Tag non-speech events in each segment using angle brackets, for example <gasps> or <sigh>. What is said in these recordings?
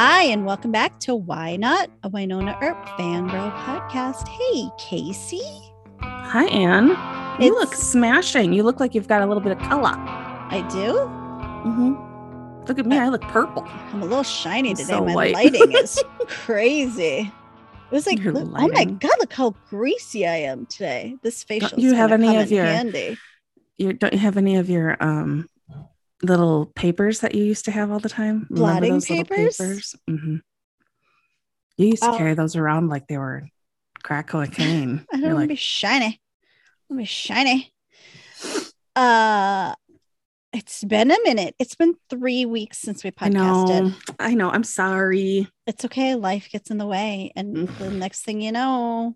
Hi, and welcome back to Why Not, a Wynonna Earp fangirl podcast. Hey, Casey. Hi, Anne. You look smashing. You look like you've got a little bit of color. I do. Mm-hmm. Look at me. I look purple. I'm a little shiny I'm today. so My lighting is <laughs> crazy. It was like, look- oh my god, look how greasy I am today. This facial. you have any of your- handy. You don't you have any of your um little papers that you used to have all the time? Blotting those little papers? Mm-hmm. You used to Oh. carry those around like they were crack cocaine. <laughs> I don't want to like, be shiny. To be shiny. Uh, it's been a minute. It's been three weeks since we podcasted. I know. I know. I'm sorry. It's okay. Life gets in the way, and the next thing you know,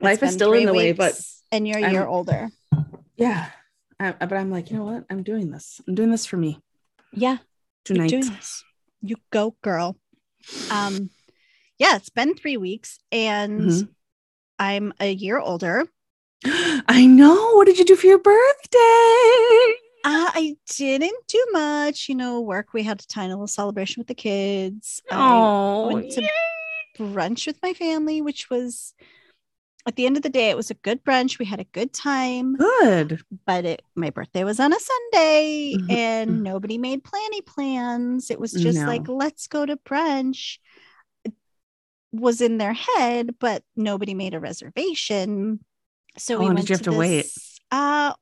Mm. Life is still in the way, but and you're a year I'm- older. Yeah. I, but I'm like, you know what? I'm doing this. I'm doing this for me Yeah, tonight. You go, girl. Um, yeah, it's been three weeks, and Mhm. I'm a year older. <gasps> I know. What did you do for your birthday? Uh, I didn't do much, you know. Work. We had a tiny little celebration with the kids. I Oh, went to brunch with my family, which was at the end of the day, it was a good brunch. We had a good time, good. but it my birthday was on a Sunday Mhm, and mhm. nobody made planny plans. It was just No. like, let's go to brunch. It was in their head, but nobody made a reservation. So How we long went did you have to wait? this, Uh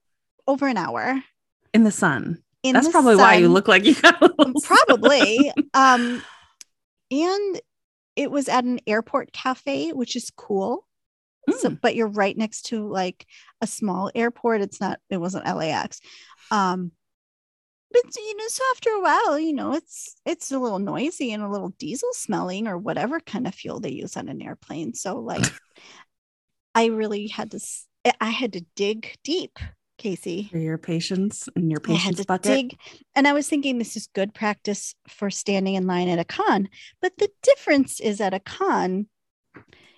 over an hour. In the sun. In That's the probably why you look like you got sun. <laughs> probably <laughs> um and it was at an airport cafe which is cool so Mm. but you're right next to like a small airport it's not it wasn't lax um but you know so after a while you know it's it's a little noisy and a little diesel smelling or whatever kind of fuel they use on an airplane so like <laughs> i really had to I had to dig deep casey for your patience and your patience bucket. dig, and I was thinking this is good practice for standing in line at a con. But the difference is at a con,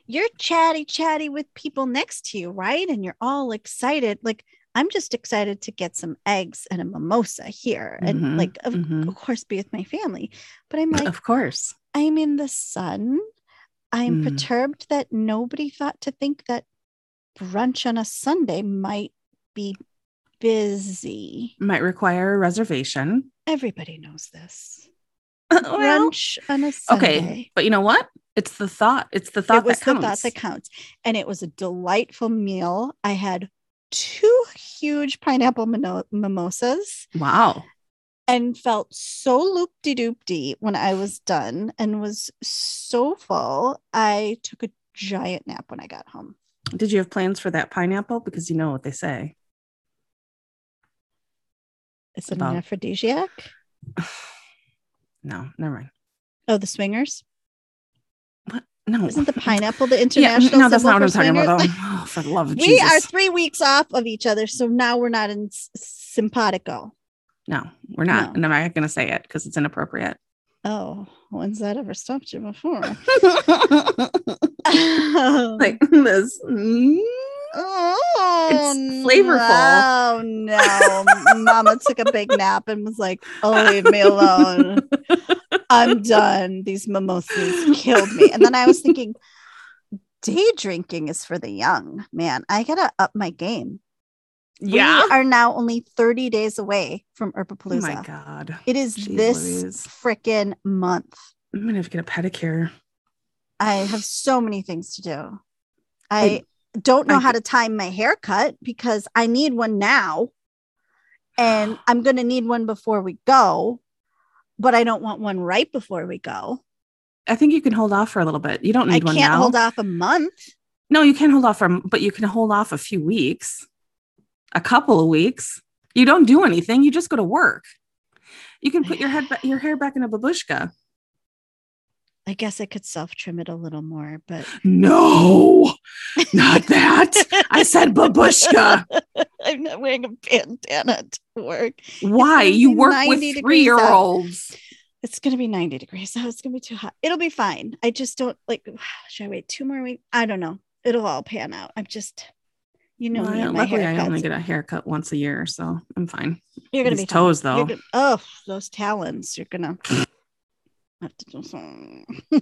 you're chatty chatty with people next to you, right? And you're all excited. Like I'm just excited to get some eggs and a mimosa here, and Mhm, like of, mhm. of course be with my family. But I'm like, of course. I'm in the sun. I'm Mm. perturbed that nobody thought to think that brunch on a Sunday might be busy. Might require a reservation. Everybody knows this. <laughs> well, Brunch on a Sunday. okay. But you know what? It's the thought. It's the thought it was that the counts. thought that counts. And it was a delightful meal. I had two huge pineapple mino- mimosas wow. and felt so loop de doop dee when I was done and was so full. I took a giant nap when I got home. Did you have plans for that pineapple? Because you know what they say. Is it About- an aphrodisiac? <sighs> No, never mind. Oh, the swingers? No. Isn't the pineapple the <laughs> yeah, international? no, that's symbol not what I'm talking about. <laughs> Oh, for the love of we Jesus. are three weeks off of each other, so now we're not in simpatico. no, we're not. No. And I'm not going to say it because it's inappropriate. Oh, when's that ever stopped you before? like <laughs> like, this. Mm. oh, it's flavorful. Oh no, Mama took a big nap and was like, "Oh, leave me alone. I'm done. These mimosas killed me." And then I was thinking, day drinking is for the young. Man, I gotta up my game. Yeah. we are now only 30 days away from Oh my God. It is Jeez this freaking month. I'm to have to get a pedicure. I have so many things to do. I, I- don't know I how to time my haircut because I need one now. And <sighs> I'm to need one before we go, but I don't want one right before we go. I think you can hold off for a little bit. You don't I need one can't now. hold off a month. No, you can't hold off for, but you can hold off a few weeks, a couple of weeks. You don't do anything. You just go to work. You can put your head, ba- your hair back in a babushka. I guess I could self trim it a little more, but No, <laughs> not that. I said babushka. <laughs> I'm not wearing a bandana to work. Why? You work with three year olds. It's going to be 90 degrees. So it's going to be too hot. It'll be fine. I just don't like, <sighs> should I wait two more weeks? I don't know. It'll all pan out. I'm just, you know, Well, me I- and my luckily, I only get a haircut once a year, so I'm fine. You're going to be toes, You're though. gonna- oh, those talons. You're going <laughs> to, have to do some. <laughs>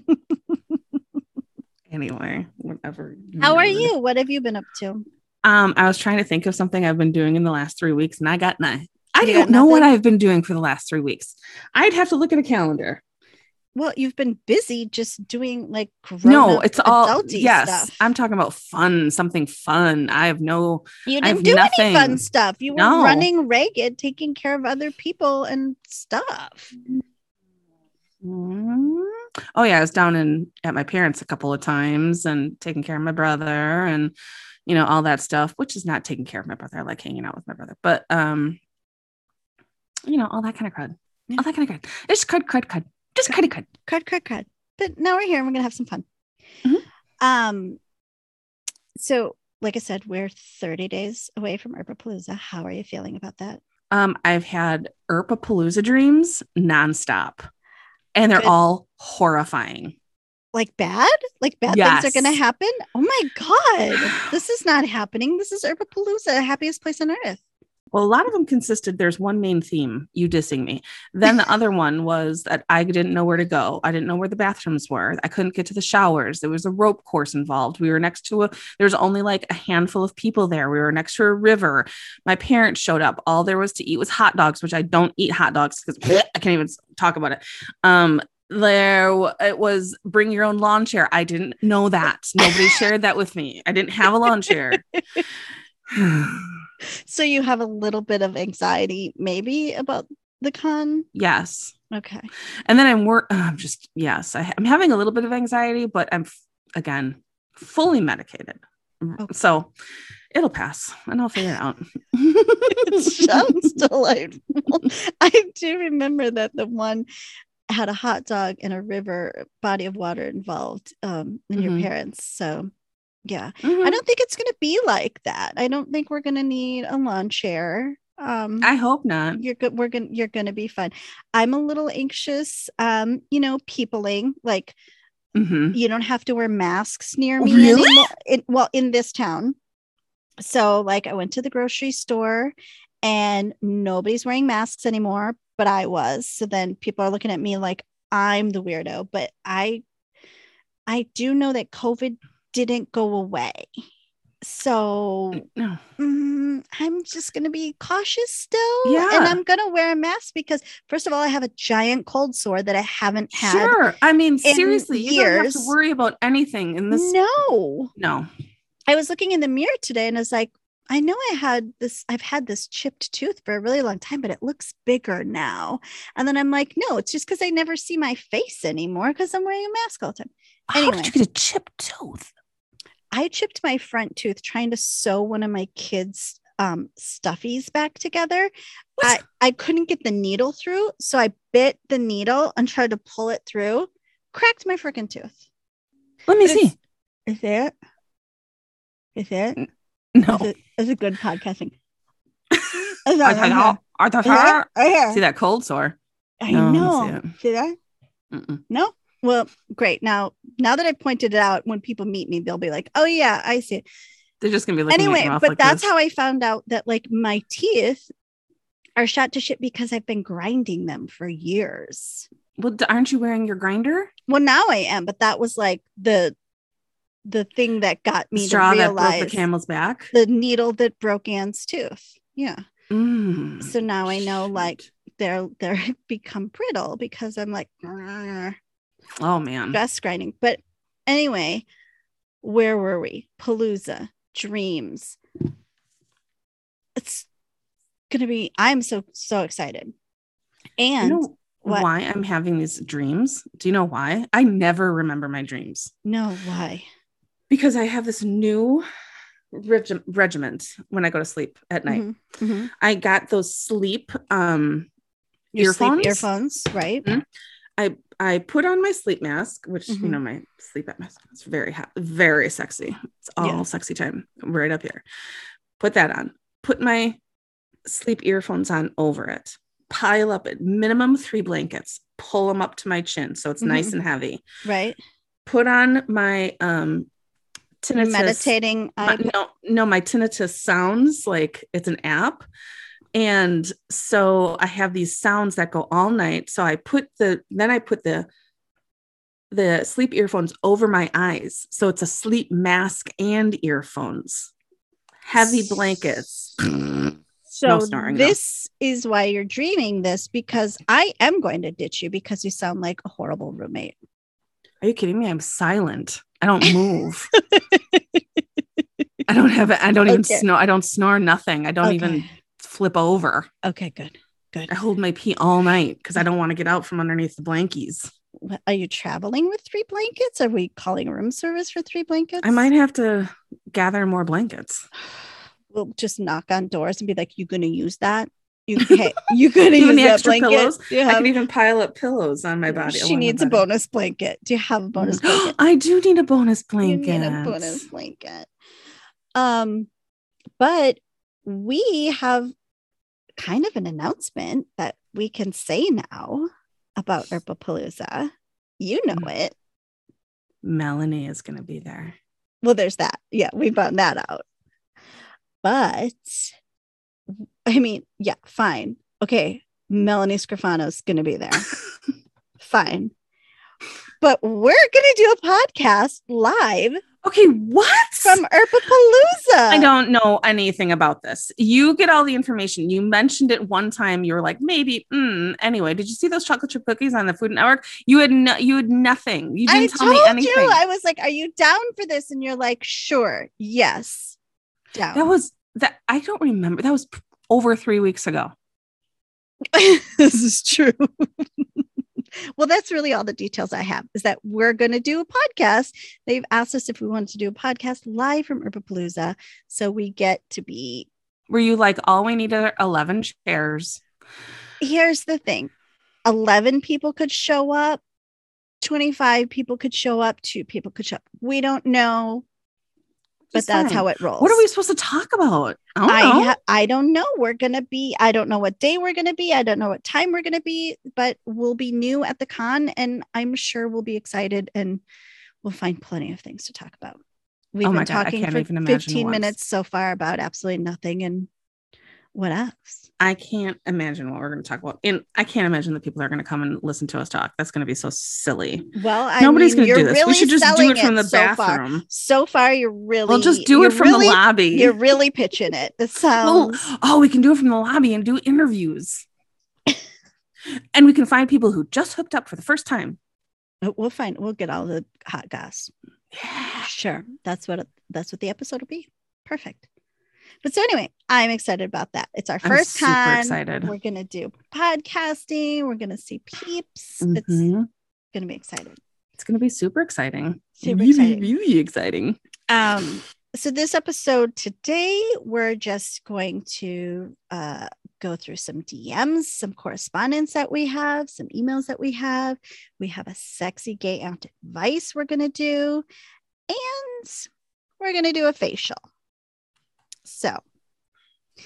Anyway, whatever. How are you? What have you been up to? Um, I was trying to think of something I've been doing in the last three weeks, and I got none. I You don't know what? I've been doing for the last three weeks. I'd have to look at a calendar. Well, you've been busy just doing like no, it's all yes. stuff. I'm talking about fun, something fun. I have no. you didn't do any fun stuff. You were No. running ragged, taking care of other people and stuff. Mm. Oh yeah, I was down in at my parents a couple of times and taking care of my brother and you know all that stuff, which is not taking care of my brother. I like hanging out with my brother, but um, you know all that kind of crud, Yeah. all that kind of crud. It's crud, crud, crud, just crud, crud. Crud, crud, crud. But now we're here and we're gonna have some fun. Mhm. Um, so like I said, we're 30 days away from Earpapalooza. How are you feeling about that? Um, I've had Palooza dreams nonstop, and they're Good. all horrifying. Like bad? Like bad things are gonna happen? Oh my god, this is not happening. This is Earpapalooza, happiest place on earth. Well, a lot of them consisted. There's one main theme: you dissing me. Then the other one was that I didn't know where to go. I didn't know where the bathrooms were. I couldn't get to the showers. There was a rope course involved. We were next to a. There was only like a handful of people there. We were next to a river. My parents showed up. All there was to eat was hot dogs, which I don't eat hot dogs because I can't even talk about it. Um, there it was bring your own lawn chair. I didn't know that. Nobody shared that with me. I didn't have a lawn chair. So you have a little bit of anxiety, maybe about the con. yes. Okay. and then I'm work. I'm just yes, I, I'm having a little bit of anxiety, but I'm f- again fully medicated, Okay. so it'll pass, and I'll figure it out. <laughs> it sounds delightful. <laughs> I do remember that the one had a hot dog and a river body of water involved um in your Mhm. parents. So yeah. Mhm. I don't think it's gonna be like that. I don't think we're gonna need a lawn chair. Um I hope not. you're good we're gonna you're gonna be fine. I'm a little anxious, um, you know, peopling like Mhm. you don't have to wear masks near me Really? anymore. In, well, in this town. So, like, I went to the grocery store and nobody's wearing masks anymore, but I was. So then people are looking at me like I'm the weirdo, but I, I do know that COVID didn't go away. So No. mm, I'm just going to be cautious still. And I'm going to wear a mask because, first of all, I have a giant cold sore that I haven't had. Sure. I mean, seriously, you don't have to worry about anything in this. No. No. I was looking in the mirror today and I was like, I know I had this, I've had this chipped tooth for a really long time, but it looks bigger now. And then I'm like, no, it's just because I never see my face anymore because I'm wearing a mask all the time. How Anyway. did you get a chipped tooth? I chipped my front tooth trying to sew one of my kids' um, stuffies back together. I, What? I couldn't get the needle through. So I bit the needle and tried to pull it through, cracked my freaking tooth. Let me But see. Is it? Is it? No. Is it, is it good podcasting? I <laughs> Is that right here? I thought- Is that right here? See that cold sore? I No, I know. see See that? Mm-mm. No. Well, great. Now, now that I pointed it out, when people meet me, they'll be like, "Oh yeah, I see." it." They're just gonna be looking at Anyway, but like that's this. how I found out that like my teeth are shot to shit because I've been grinding them for years. Well, aren't you wearing your grinder? Well, now I am, but that was like the the thing that got me Straw to that broke realize the camel's back. the needle that broke Anne's tooth. Yeah. Mm. So now I know like they're they're <laughs> become brittle because I'm like. Oh man. just grinding. But anyway, where were we? Palooza, dreams. It's gonna be. I'm so so excited. And you know why I'm having these dreams? Do you know why? I never remember my dreams no, why? because I have this new reg- regiment when I go to sleep at night. Mhm, mhm. I got those sleep um Your sleep Earphones? earphones, right? Mhm. I I put on my sleep mask, which Mhm. you know my sleep mask is very hot, very sexy. It's all Yeah. sexy time right up here. Put that on. Put my sleep earphones on over it. Pile up at minimum three blankets. Pull them up to my chin so it's nice Mhm. and heavy. Right. Put on my um tinnitus. meditating. my- no, no, my tinnitus sounds like it's an app. And so I have these sounds that go all night. So I put the then I put the the sleep earphones over my eyes. So it's a sleep mask and earphones. Heavy blankets. So No snoring, no. this is why you're dreaming this because I am going to ditch you because you sound like a horrible roommate. Are you kidding me? I'm silent. I don't move. <laughs> I don't have I don't even Okay. snore. I don't snore nothing. I don't Okay. even flip over. Okay, good. Good. I hold my pee all night because I don't want to get out from underneath the blankies. Are you traveling with three blankets? Are we calling room service for three blankets? I might have to gather more blankets. <sighs> We'll just knock on doors and be like, "You gonna use that? You <laughs> hey, you gonna use that blanket? pillows? You I can even pile up pillows on my body. She needs the a bonus blanket. Do you have a bonus <gasps> blanket? I do need a bonus blanket. You need a bonus blanket. Um, but we have kind of an announcement that we can say now about Earpapalooza. You know Mm. it. Melanie is going to be there. Well, there's that. Yeah, we found that out. But I mean, yeah, fine. Okay, Melanie Scrofano's gonna be there. <laughs> fine. But we're gonna do a podcast live Okay, what? from Earpapalooza. I don't know anything about this. You get all the information. You mentioned it one time. You were like, maybe. Mm. Anyway, did you see those chocolate chip cookies on the Food Network? You had no, you had nothing. You I didn't tell told me anything. you. I was like, "Are you down for this?" And you're like, "Sure, yes, down." that was that. I don't remember. That was over three weeks ago. <laughs> this is true. <laughs> well, that's really all the details I have is that we're going to do a podcast. They've asked us if we wanted to do a podcast live from Earpapalooza. So we get to be. Were you like, all we need are eleven chairs? Here's the thing 11 people could show up, 25 people could show up, two people could show up. We don't know, but Just that's how it rolls. What are we supposed to talk about? I don't I know. I don't know. We're gonna be. I don't know what day we're gonna be. I don't know what time we're gonna be. But we'll be new at the con, and I'm sure we'll be excited, and we'll find plenty of things to talk about. We've Oh been God, talking for 15 minutes so far about absolutely nothing, and what else? I can't imagine what we're going to talk about. And I can't imagine that people are going to come and listen to us talk. That's going to be so silly. Well, I Nobody's going to do this. Really we should just do it from the so Far. bathroom. So far, you're really. We'll just do it from really- the lobby. You're really pitching it. This Well, sounds. oh, we can do it from the lobby and do interviews. <laughs> and we can find people who just hooked up for the first time. Uh, we'll find. We'll get all the hot goss. Yeah. Sure. That's what that's what the episode will be. Perfect. But so anyway, I'm excited about that. It's our first super con. excited. We're gonna do podcasting. We're gonna see peeps. It's Mhm. gonna be excited. It's going to be super exciting. Super really, exciting. really exciting. Um, so this episode today, we're just going to uh go through some DMs, some correspondence that we have, some emails that we have. We have a sexy gay aunt advice we're gonna do, and we're gonna do a facial. So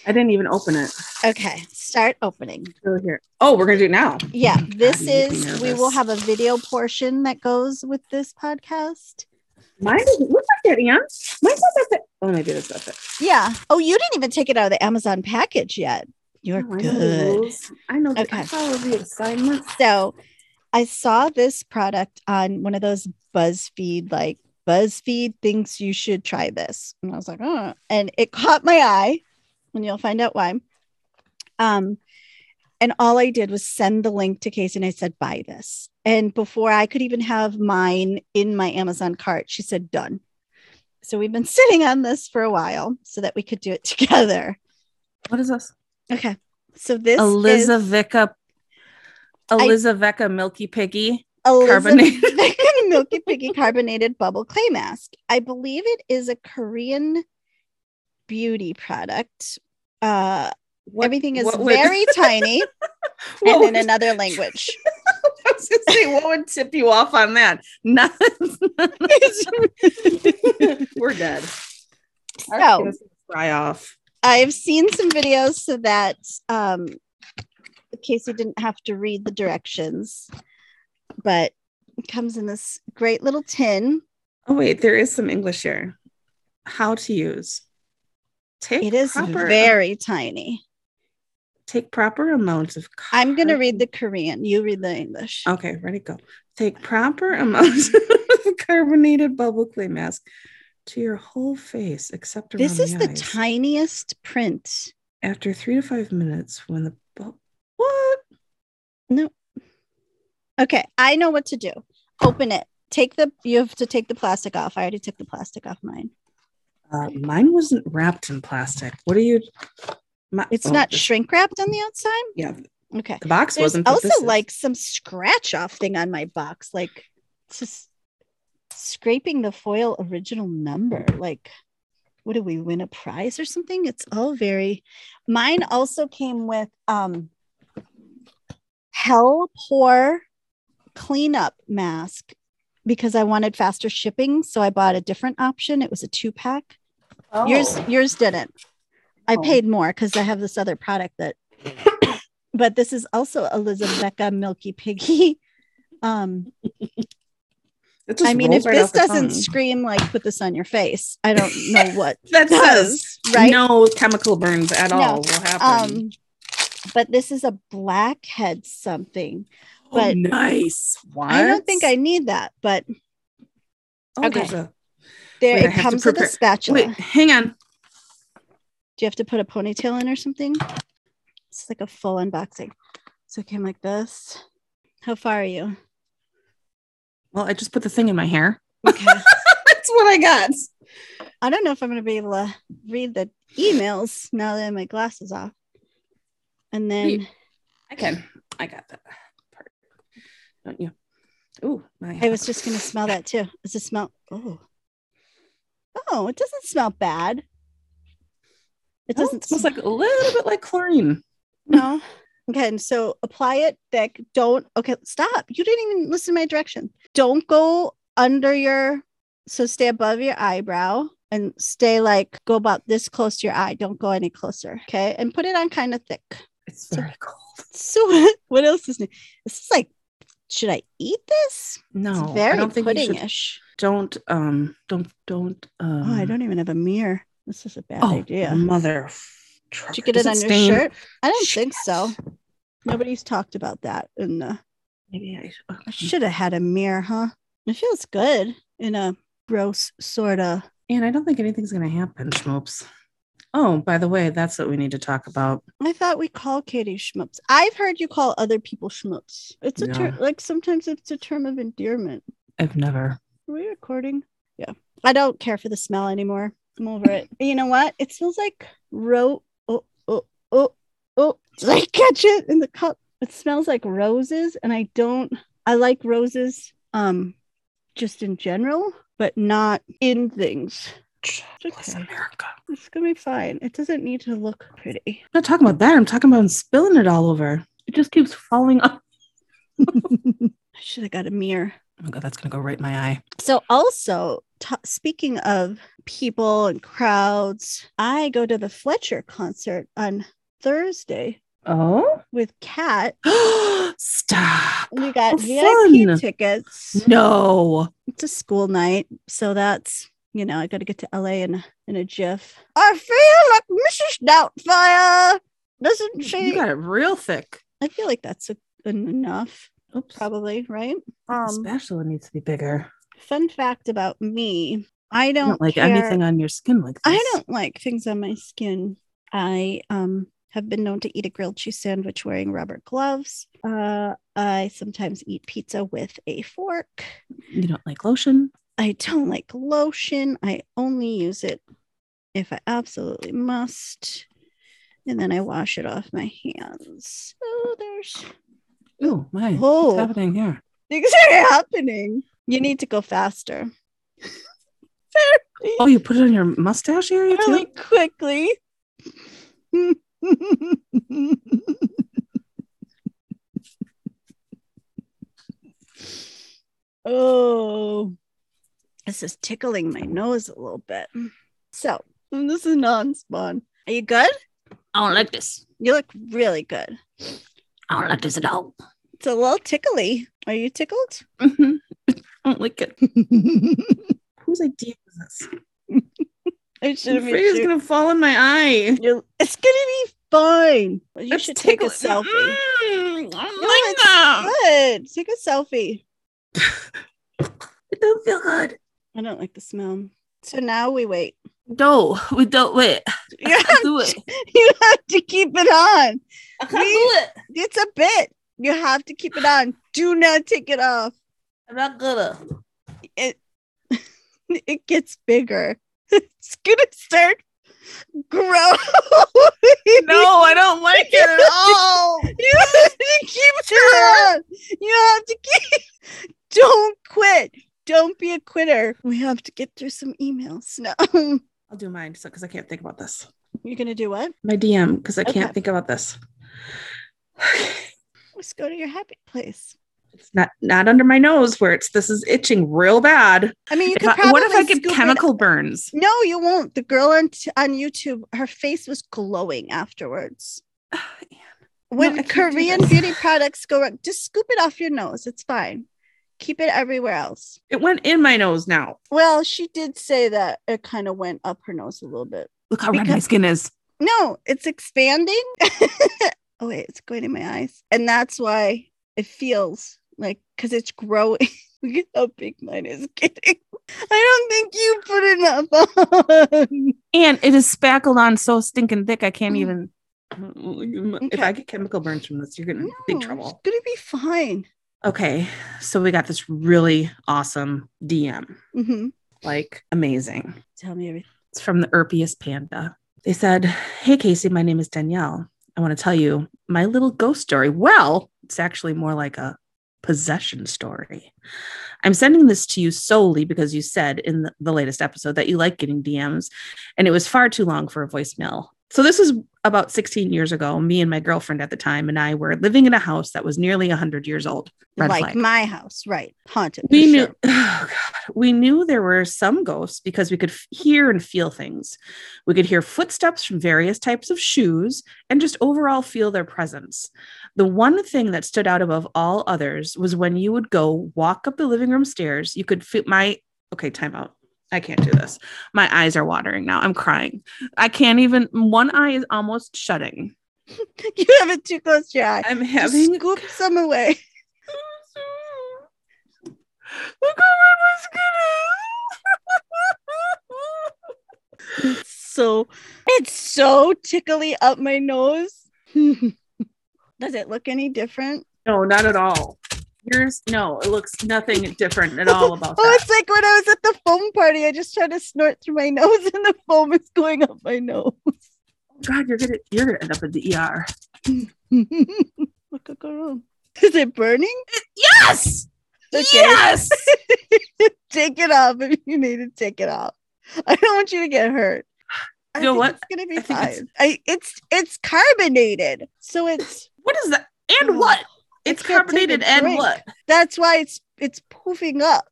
I didn't even open it. Okay, start opening. Go here. Oh, we're going to do it now. Yeah, this you is, we will have a video portion that goes with this podcast. Mine doesn't look like that, Ann. Mine's not that fit. Oh, maybe that's that fit. Yeah. Oh, you didn't even take it out of the Amazon package yet. You're Oh, I know the good. rules. I know. the- Okay. I follow the assignments. So I saw this product on one of those BuzzFeed, like BuzzFeed thinks you should try this. And I was like, oh, and it <laughs> caught my eye, and you'll find out why. Um, and all I did was send the link to Casey and I said, buy this. And before I could even have mine in my Amazon cart, she said, done. So we've been <laughs> sitting on this for a while so that we could do it <laughs> together. What is this? Okay. So this is Elizavecca. Elizavecca Milky Piggy. Elizabeth Carbonated. Milky Piggy carbonated bubble clay mask. I believe it is a Korean beauty product. Uh, What- everything is would- very <laughs> tiny and in another language. <laughs> I was gonna say, what would tip you off on that? Nothing. <laughs> We're dead. So- Fry off. I've seen some videos so that um, Casey didn't have to read the directions, but it comes in this great little tin. Oh wait, there is some English here. How to use. Take It is proper- very tiny. Take proper amounts of. I'm gonna read the Korean. You read the English. Okay, ready, go. Take proper amounts <laughs> of carbonated bubble clay mask to your whole face, except around this is the eyes. tiniest print. After three to five minutes, when the bu- what? No. Okay, I know what to do. Open it. Take the. You have to take the plastic off. I already took the plastic off mine. Uh, mine wasn't wrapped in plastic. What are you? My, It's oh, not this- shrink wrapped on the outside. Yeah, Okay. the box There's wasn't. also like some scratch off thing on my box, like just scraping the foil original number. Like, what did we win a prize or something? It's all very. Mine also came with um hell pour cleanup mask because I wanted faster shipping, so I bought a different option. It was a two pack. Yours yours didn't. I Oh. paid more because I have this other product that <coughs> but this is also Elizabeth Milky Piggy. <laughs> Um, I mean, if right this doesn't tongue. scream like put this on your face, I don't know <laughs> what that does, right? no chemical burns at No, all will happen. um but this is a blackhead something. Oh, but nice. What? I don't think I need that, but Oh, okay. a- there Wait, it comes with a spatula. Wait, hang on. Do you have to put a ponytail in or something? It's like a full unboxing. So it came like this. How far are you? Well, I just put the thing in my hair. Okay. <laughs> That's what I got. I don't know if I'm going to be able to read the emails now that my glasses off. And then You- I can. I got that part. Don't you? Ooh, my I was just going <laughs> to smell that too. Does it smell? Oh, oh, it doesn't smell bad. It Oh, doesn't it smells like a little bit like chlorine. no. Okay, and so apply it thick. Don't okay, stop. You didn't even listen to my direction. Don't go under your so stay above your eyebrow and stay like go about this close to your eye. Don't go any closer. Okay. And put it on kind of thick. It's very cold. So what, <laughs> what else is new? This is like, should I eat this? No, it's I very don't think puddingish. Don't um, don't don't um. Oh, I don't even have a mirror. This is a bad Oh, idea. mother. Did you get it on your shirt? I don't think so. Nobody's talked about that. And uh, Maybe I. I should have had a mirror, huh? It feels good in a gross sort of. And I don't think anything's gonna happen, Schmoops. Oh, by the way, that's what we need to talk about. I thought we call Katie schmoops. I've heard you call other people schmoops. It's a term, like sometimes it's a term of endearment. I've never. Are we recording? Yeah. I don't care for the smell anymore. I'm over it. <laughs> You know what? It smells like ro oh oh oh oh. Did I catch it in the cup? It smells like roses, and I don't I like roses um just in general, but not in things. Bless okay. America. It's gonna be fine. It doesn't need to look pretty. I'm not talking about that. I'm talking about spilling it all over. It just keeps falling off. <laughs> I should have got a mirror. Oh my god, that's gonna go right in my eye. So, also t- speaking of people and crowds, I go to the Fletcher concert on Thursday Oh, with Kat. <gasps> stop! We got How VIP fun. tickets. No, It's a school night, so that's you know I got to get to LA in in a jiff. I feel like Mrs. Doubtfire, doesn't she? you got it real thick. I feel like that's a, enough, Oops. probably right. The Um, spatula needs to be bigger. fun fact about me: I I don't, don't like care- anything on your skin like this. I don't like things on my skin. I um have been known to eat a grilled cheese sandwich wearing rubber gloves. Uh, I sometimes eat pizza with a fork. You don't like lotion. I don't like lotion. I only use it if I absolutely must. And then I wash it off my hands. Oh, there's Oh my! Oh. What's happening here? things are <laughs> happening. You need to go faster. <laughs> Oh, you put it on your mustache area too. really quickly. <laughs> oh, this is tickling my nose a little bit. So, this is non spawn. Are you good? I don't like this. You look really good. I don't like this at all. It's a little tickly. Are you tickled? Mhm. I don't like it. Whose idea was this? <laughs> I should have afraid it's made sure. gonna fall in my eye. You're- It's gonna be fine. You should take a selfie. Mm, I No, like. Good. Take a selfie. <laughs> It don't feel good. I don't like the smell. So now we wait. No, we don't wait. <laughs> <laughs> You have, do it. you have to keep it on. I can't We- do it. It's a bit. You have to keep it on. Do not take it off. I'm not gonna. It <laughs> it gets bigger. It's gonna start growing. No, I don't like it at all. You have to keep it on. You have to keep. Don't quit. Don't be a quitter. We have to get through some emails. No, <laughs> I'll do mine so because I can't think about this. you're gonna do what? My DM because I can't think about this. <sighs> Let's go to your happy place. It's not not under my nose where it's this is itching real bad. I mean, you If could I- probably what if I get scoop it- chemical burns? No, you won't. The girl on t- on YouTube, her face was glowing afterwards. <sighs> Oh, when I can't do Korean beauty products go wrong, just scoop it off your nose. It's fine. Keep it everywhere else. It went in my nose now. Well, she did say that it kind of went up her nose a little bit. Look how red my skin is. No, it's expanding. <laughs> oh wait, it's going in my eyes, and that's why it feels like because it's growing. <laughs> Look at how big mine is getting. <laughs> I don't think you put enough on. And it is spackled on so stinking thick I can't Mm. even. If I get chemical burns from this, you're getting in big No, trouble. It's gonna be fine. Okay, so we got this really awesome DM, hmm like amazing. Tell me everything. It's from the Erpius Panda. They said, Hey, Casey, my name is Danielle. I want to tell you my little ghost story. Well, it's actually more like a possession story. I'm sending this to you solely because you said in the, the latest episode that you like getting DMs, and it was far too long for a voicemail. So, this was about 16 years ago. Me and my girlfriend at the time and I were living in a house that was nearly 100 years old. Like flag my house, right? Haunted. we knew sure. <sighs> oh God, we knew there were some ghosts because we could f- hear and feel things we could hear footsteps from various types of shoes and just overall feel their presence the one thing that stood out above all others was when you would go walk up the living room stairs you could feel my okay time out i can't do this my eyes are watering now i'm crying i can't even one eye is almost shutting <laughs> You have it too close to your eye. i'm Just having scoop some away. <laughs> Look how red my skin is. It's so it's so tickly up my nose. <laughs> Does it look any different? No, not at all. Yours, no, it looks nothing different at all about <laughs> Oh, that. it's like when I was at the foam party. I just tried to snort through my <laughs> nose and the foam is going up my nose. God, you're gonna you're gonna end up in the ER. what could go wrong? Is it burning? Yes, Okay. yes. <laughs> take it off if you need to take it off. I don't want you to get hurt. I You know what? It's gonna be I think it's- fine. I it's it's carbonated, so it's what is that? And Oh, what? It's can't take a carbonated and drink. what? that's why it's it's poofing up.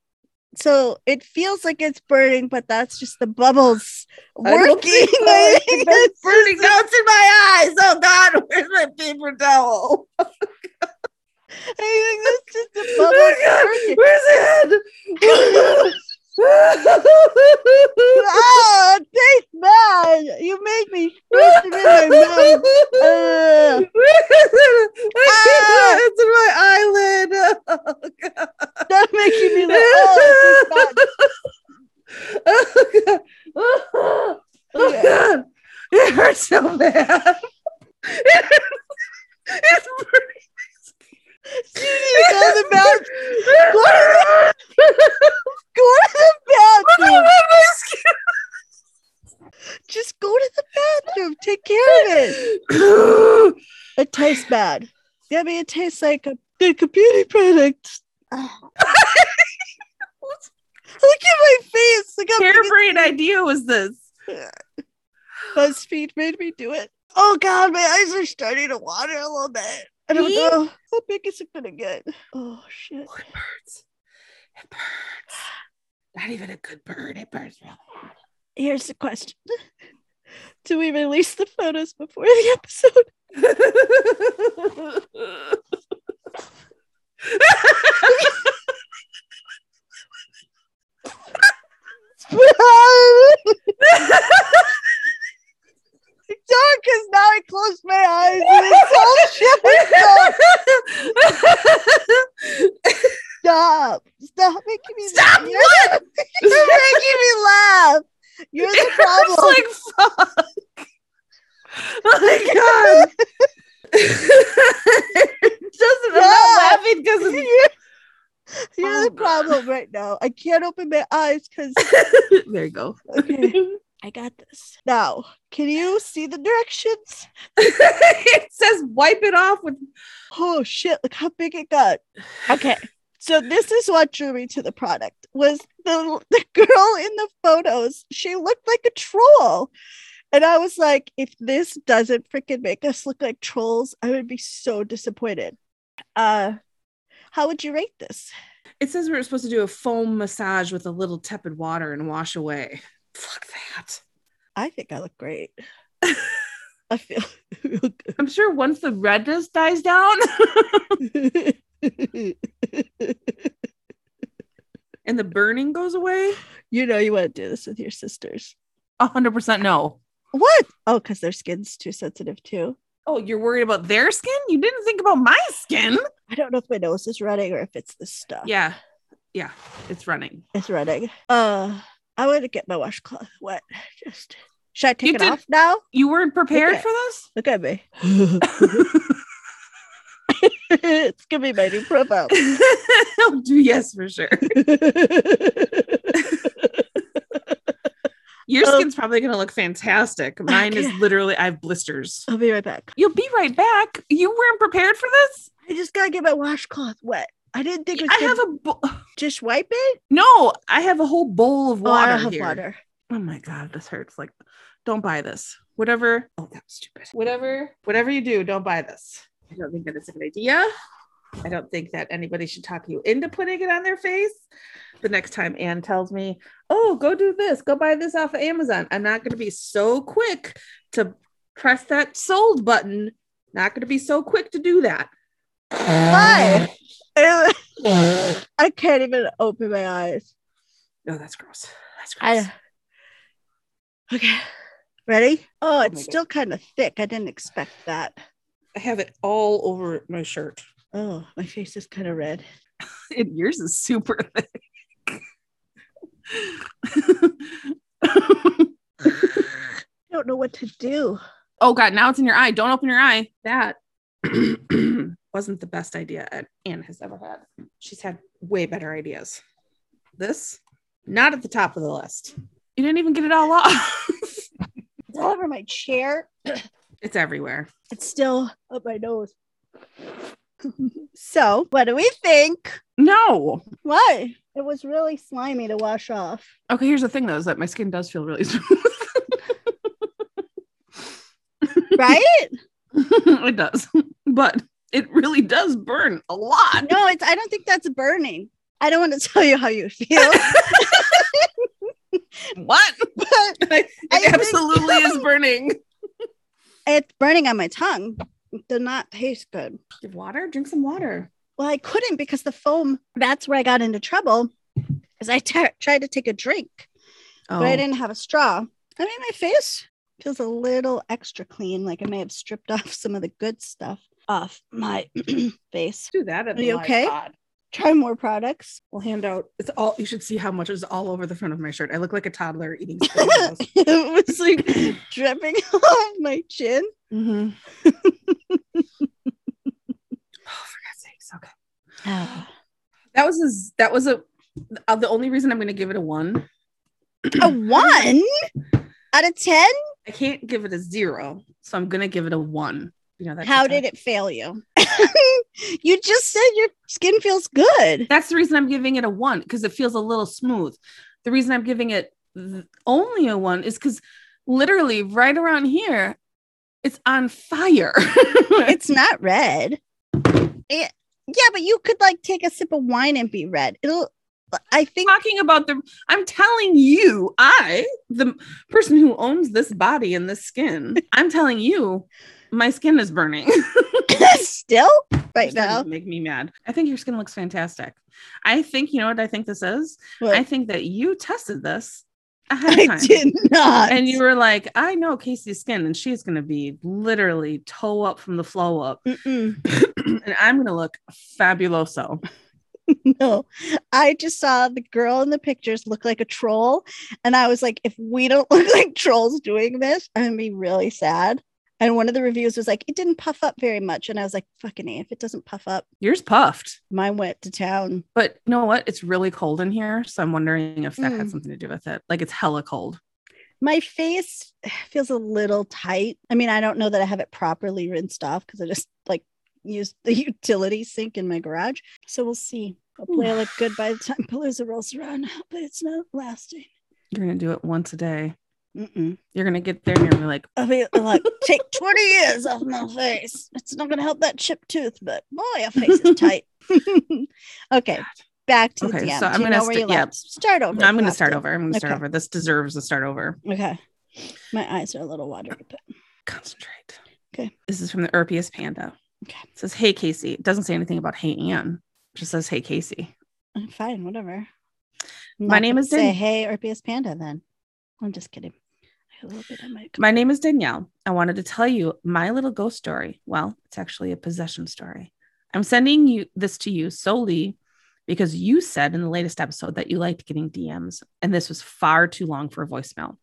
So it feels like it's burning, but that's just the bubbles I working. so. I I think think it's <laughs> burning now. It's in my eyes. Oh God, <laughs> where's my paper towel? <laughs> I think that's just the Oh bubbles my God, working. where's it? <laughs> oh, it tastes bad. You made me squish it in my mouth. Uh, Ah. it's <laughs> in my eyelid. Oh, God. That's making me like, oh, this bad. oh, God. Oh, Okay. God. It hurts so bad. <laughs> it's burning. You need to go to the bathroom. Go to the, go to the bathroom. Just go to the bathroom. Take care of it. It tastes bad. Yeah, I mean, it tastes like a, like a beauty product. <laughs> Look at my face. Look how big it's Harebrained idea was this. BuzzFeed made me do it. Oh God, my eyes are starting to water a little bit. I don't Me? know. How big is it gonna get? Oh shit. Oh, it burns. It burns. Not even a good burn. It burns real bad. Here's the question. <laughs> Do we release the photos before the episode? <laughs> <laughs> dark as now I closed my eyes and this whole shit was dark. Stop. Stop making me Stop laugh. What? <laughs> You're making me laugh. You're the <laughs> problem. It was like, fuck. Oh <laughs> my God. Justin. I'm not laughing because you're, you're oh, the problem right now. I can't open my eyes because there you go. Okay. I got this. Now, can you see the directions? <laughs> it says wipe it off with Oh shit, look how big it got. Okay. So this is what drew me to the product was the the girl in the photos. She looked like a troll. And I was like, if this doesn't freaking make us look like trolls, I would be so disappointed. Uh how would you rate this? it says we are supposed to do a foam massage with a little tepid water and wash away. Fuck that. I think I look great. <laughs> I feel, <laughs> I'm sure once the redness dies down <laughs> and the burning goes away, you know you want to do this with your sisters. A hundred percent no. What? Oh, because their skin's too sensitive too. Oh, you're worried about their skin? You didn't think about my skin. I don't know if my nose is running or if it's this stuff. Yeah. Yeah. It's running. It's running. Uh I want to get my washcloth wet. Just should I take You it did- off now? You weren't prepared Okay. for this? Look at me. <laughs> it's gonna be my new profile. I'll do yes for sure. <laughs> Your Um, skin's probably gonna look fantastic. Mine is literally I have blisters. I'll be right back. You'll be right back. You weren't prepared for this? I just gotta get my washcloth wet. I didn't think it was I have a bo- <sighs> just wipe it. no, I have a whole bowl of Oh, I water have here. water. Oh my god, this hurts. Like, don't buy this. Whatever. Oh, that was stupid. Whatever, whatever you do, don't buy this. I don't think that is a good idea. I don't think that anybody should talk you into putting it on their face. The next time Anne tells me, "Oh, go do this, go buy this off of Amazon," I'm not going to be so quick to press that sold button. Not going to be so quick to do that. <sighs> Why? I can't even open my eyes. No, that's gross. That's gross. I okay. Ready? Oh, oh it's God. still kind of thick. I didn't expect that. I have it all over my shirt. Oh, my face is kind of red. <laughs> And yours is super thick. I <laughs> don't know what to do. oh god, now it's in your eye. Don't open your eye. That <clears throat> wasn't the best idea Anne has ever had. She's had way better ideas. This, not at the top of the list. You didn't even get it all off. It's all over my chair. <clears throat> it's everywhere. It's still up my nose. <laughs> so, what do we think? No. Why? It was really slimy to wash off. Okay, here's the thing though, is that my skin does feel really <laughs> smooth. Right? <laughs> it does. But it really does burn a lot. no, it's I don't think that's burning. I don't want to <laughs> tell you how you feel, <laughs> What? <laughs> but it I think- absolutely is burning. it's burning on my tongue. It did not taste good. Give water? Drink some water. Well, I couldn't because the foam, that's where I got into trouble. Is I t- tried to take a drink, Oh, but I oh. didn't have a straw. I mean, my face feels a little extra clean, like I may have stripped off some of the good stuff off my <clears throat> face. do that at Are you okay? pod. Try more products. We'll hand out. It's all. You should see how much is all over the front of my shirt. I look like a toddler eating. <laughs> <laughs> It was like <clears throat> dripping <laughs> off my chin. mm-hmm. oh, for God's sakes! Okay, that was his. That was a. Uh, the only reason I'm going to give it a one. a <clears throat> one out of 10? I can't give it a zero, so I'm going to give it a one. You know How did it fail you? <laughs> you just said your skin feels good. That's the reason I'm giving it a one because it feels a little smooth. The reason I'm giving it only a one is because literally right around here, it's on fire. <laughs> It's not red. It, yeah, but you could like take a sip of wine and be red. It'll, I think, talking about the I'm telling you, I, the person who owns this body and this skin, I'm telling you, my skin is burning. <laughs> <laughs> still right now. make me mad. I think your skin looks fantastic. I think you know what I think this is. What? I think that you tested this ahead of I did not. And you were like, I know Casey's skin, and she's gonna be literally toe up from the flow up, <clears throat> and I'm gonna look fabuloso. <laughs> no, I just saw the girl in the pictures look like a troll. And I was like, if we don't look like trolls doing this, I'm gonna be really sad. And one of the reviews was like, it didn't puff up very much. And I was like, fucking A, if it doesn't puff up, Yours puffed. mine went to town. But you know what? It's really cold in here. So I'm wondering if that had Mm. something to do with it. Like it's hella cold. My face feels a little tight. I mean, I don't know that I have it properly rinsed off because I just like used the <laughs> utility sink in my garage. So we'll see. Hopefully, I look <sighs> good by the time Palooza rolls around, but it's not lasting. You're going to do it once a day. Mm-mm. You're going to get there and you're gonna be like, I mean, <laughs> like, take 20 years off my face. It's not going to help that chipped tooth, but boy, your face is tight. <laughs> okay, back to Okay, the DM. so I'm gonna you yeah. Start over. I'm gonna start to. over. I'm going to start Okay. over. This deserves a start over. Okay. My eyes are a little watery, but Concentrate. Okay. This is from the Erpius Panda. Okay. It says, Hey, Casey. It doesn't say anything about Hey, Ann. It just says, Hey, Casey. I'm fine, whatever. My name is say, Dan- hey, Orpheus Panda, then. I'm just kidding. A little bit my My name is Danielle. I wanted to tell you my little ghost story. Well, it's actually a possession story. I'm sending you this to you solely because you said in the latest episode that you liked getting DMs, and this was far too long for a voicemail.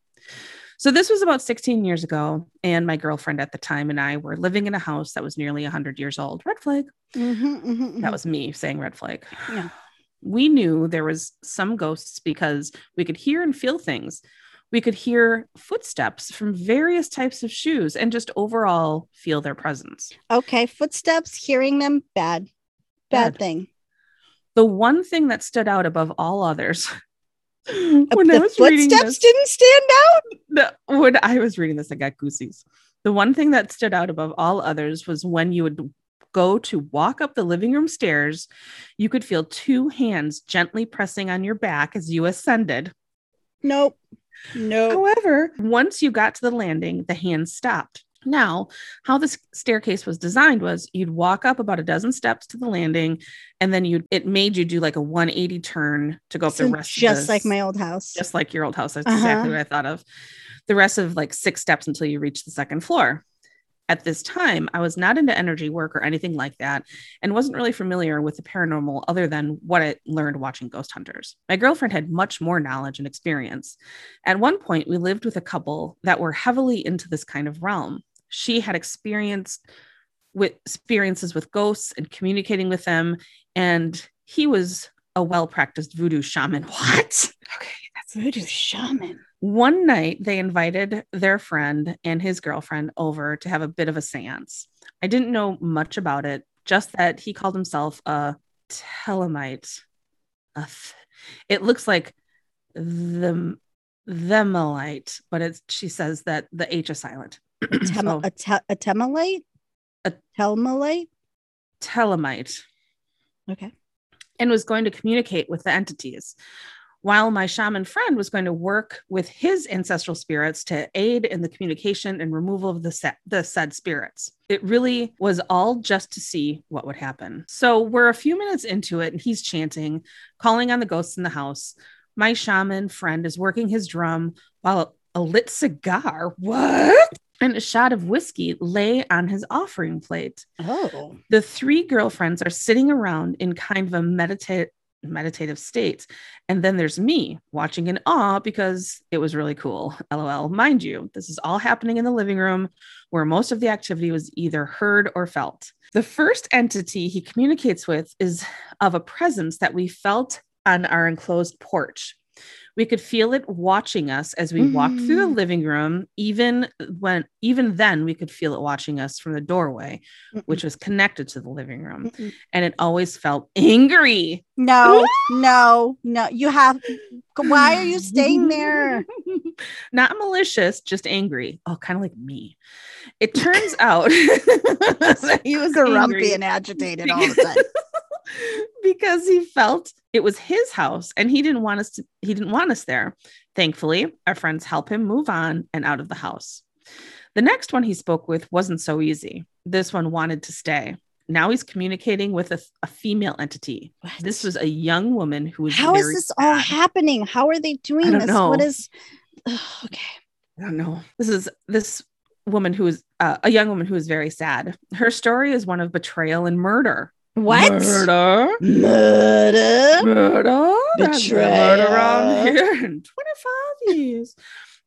So this was about 16 years ago, and my girlfriend at the time and I were living in a house that was nearly 100 years old. Red flag. Mhm, mhm, mhm. That was me saying red flag. Yeah. We knew there was some ghosts because we could hear and feel things. We could hear footsteps from various types of shoes and just overall feel their presence. okay. Footsteps, hearing them, bad. Bad, Bad. thing. The one thing that stood out above all others <laughs> when I the was reading footsteps this, didn't stand out. the- when I was reading this, I got goosies. The one thing that stood out above all others was when you would go to walk up the living room stairs, you could feel two hands gently pressing on your back as you ascended. Nope. Nope. However, once you got to the landing, the hands stopped. Now, how this staircase was designed was you'd walk up about a dozen steps to the landing, and then you it made you do like a 180 turn to go up So the rest. of just the like my old house. just like your old house. That's Uh-huh. exactly what I thought of. The rest of like six steps until you reach the second floor. At this time, I was not into energy work or anything like that and wasn't really familiar with the paranormal other than what I learned watching Ghost Hunters. My girlfriend had much more knowledge and experience. At one point, we lived with a couple that were heavily into this kind of realm. She had experienced with experiences with ghosts and communicating with them, and he was a well-practiced voodoo shaman. <laughs> What? Okay, Voodoo shaman. one night they invited their friend and his girlfriend over to have a bit of a seance. I didn't know much about it, just that he called himself a Thelemite. A th- it looks like the themalite, but it's she says that the H is silent. <clears throat> Tem- So, a, te- a temalite? A- telmalite? Thelemite. Okay. and was going to communicate with the entities. While my shaman friend was going to work with his ancestral spirits to aid in the communication and removal of the, set, the said spirits. It really was all just to see what would happen. So we're a few minutes into it, and he's chanting, calling on the ghosts in the house. My shaman friend is working his drum while a lit cigar, what? And a shot of whiskey lay on his offering plate Oh. the three girlfriends are sitting around in kind of a meditative meditative states. and then there's me watching in awe because it was really cool. Lol. Mind you this is all happening in the living room where most of the activity was either heard or felt. The first entity he communicates with is of a presence that we felt on our enclosed porch we could feel it watching us as we walked through the Mm. living room even when even then we could feel it watching us from the doorway which was connected to the living room Mm-mm. and it always felt angry No, no, no. You have. Why are you staying there? <laughs> not malicious just angry oh kind of like me it turns out <laughs> he was Grumpy angry and agitated all the <laughs> time. <laughs> because he felt it was his house and he didn't want us to he didn't want us there thankfully our friends help him move on and out of the house the next one he spoke with wasn't so easy this one wanted to stay now he's communicating with a, a female entity this was a young woman who was How is this all happening? How are they doing this? know. What is? Ugh, okay. I don't know. This is this woman who is uh, a young woman who is very sad. Her story is one of betrayal and murder. What? Murder. Murder? Murder. Been Murder around here <laughs> in 25 years.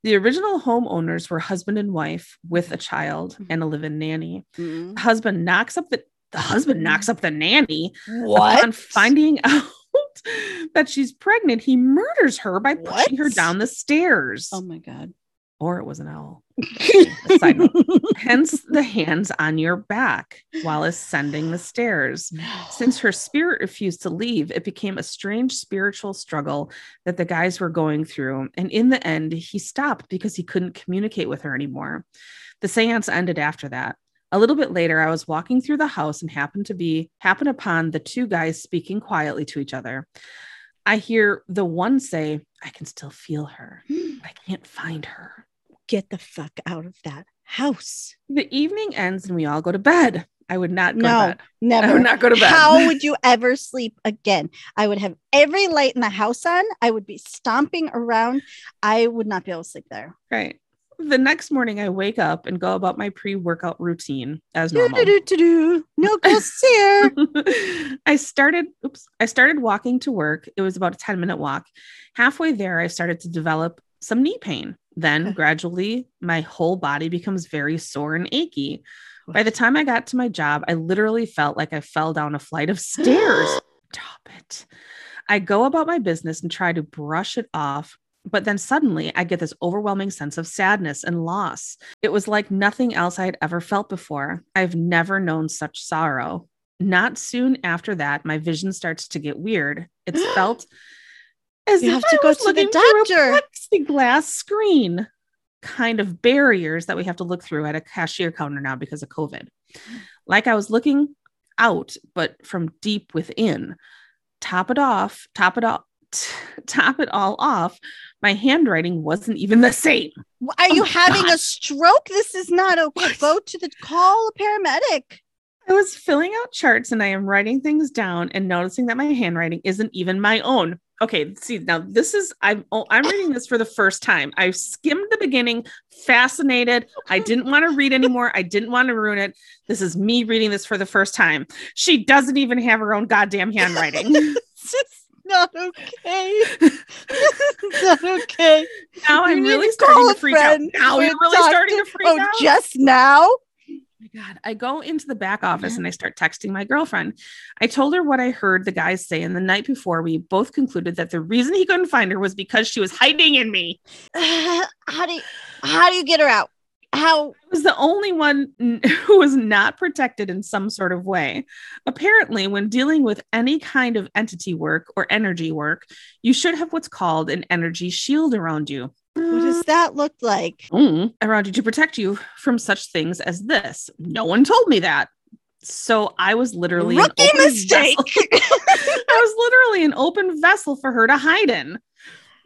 The original homeowners were husband and wife with a child and a live-in nanny. Mm. The husband knocks up the the husband knocks up the nanny What? upon finding <laughs> out that she's pregnant. He murders her by pushing her down the stairs. Oh my god. Or it was an owl. <laughs> Side note. Hence the hands on your back while ascending the stairs. Since her spirit refused to leave, it became a strange spiritual struggle that the guys were going through. And in the end, he stopped because he couldn't communicate with her anymore. The seance ended after that. A little bit later, I was walking through the house and happened to be happened upon the two guys speaking quietly to each other. I hear the one say, I can still feel her. I can't find her. Get the fuck out of that house. The evening ends and we all go to bed. I would not go No, to bed. Never. I would not go to bed. How <laughs> would you ever sleep again? I would have every light in the house on. I would be stomping around. I would not be able to sleep there. Right. The next morning, I wake up and go about my pre workout routine as normal. No <laughs> here. I started, oops, I started walking to work. It was about a 10 minute walk. Halfway there, I started to develop some knee pain. Then <laughs> gradually, my whole body becomes very sore and achy. By the time I got to my job, I literally felt like I fell down a flight of stairs. <gasps> Stop it. I go about my business and try to brush it off, but then suddenly I get this overwhelming sense of sadness and loss. It was like nothing else I had ever felt before. I've never known such sorrow. Not soon after that, my vision starts to get weird. It's <gasps> felt as You have to I go to the looking through a doctor. plexiglass screen kind of barriers that we have to look through at a cashier counter now because of COVID. Like I was looking out, but from deep within. Top it off, top it off, <laughs> top it all off. My handwriting wasn't even the same. Are oh you Oh, having God. a stroke? This is not okay. What? Go to the call a paramedic. I was filling out charts and I am writing things down and noticing that my handwriting isn't even my own. Okay, see now this is I'm oh, I'm reading this for the first time. I skimmed the beginning, fascinated. I didn't want to read anymore. I didn't want to ruin it. This is me reading this for the first time. She doesn't even have her own goddamn handwriting. <laughs> This is not okay. <laughs> Not okay. now You I'm really starting to freak out. Now you're really starting to- to freak Oh, out. just now? My God. I go into the back office mm-hmm. and I start texting my girlfriend. I told her what I heard the guys say. And the night before, we both concluded that the reason he couldn't find her was because she was hiding in me. <sighs> how do you, how do you get her out? How I was the only one <laughs> who was not protected in some sort of way. Apparently, when dealing with any kind of entity work or energy work, you should have what's called an energy shield around you. What does that look like? Mm, around you to protect you from such things as this. No one told me that. So I was literally an Rookie mistake. <laughs> I was literally an open vessel for her to hide in.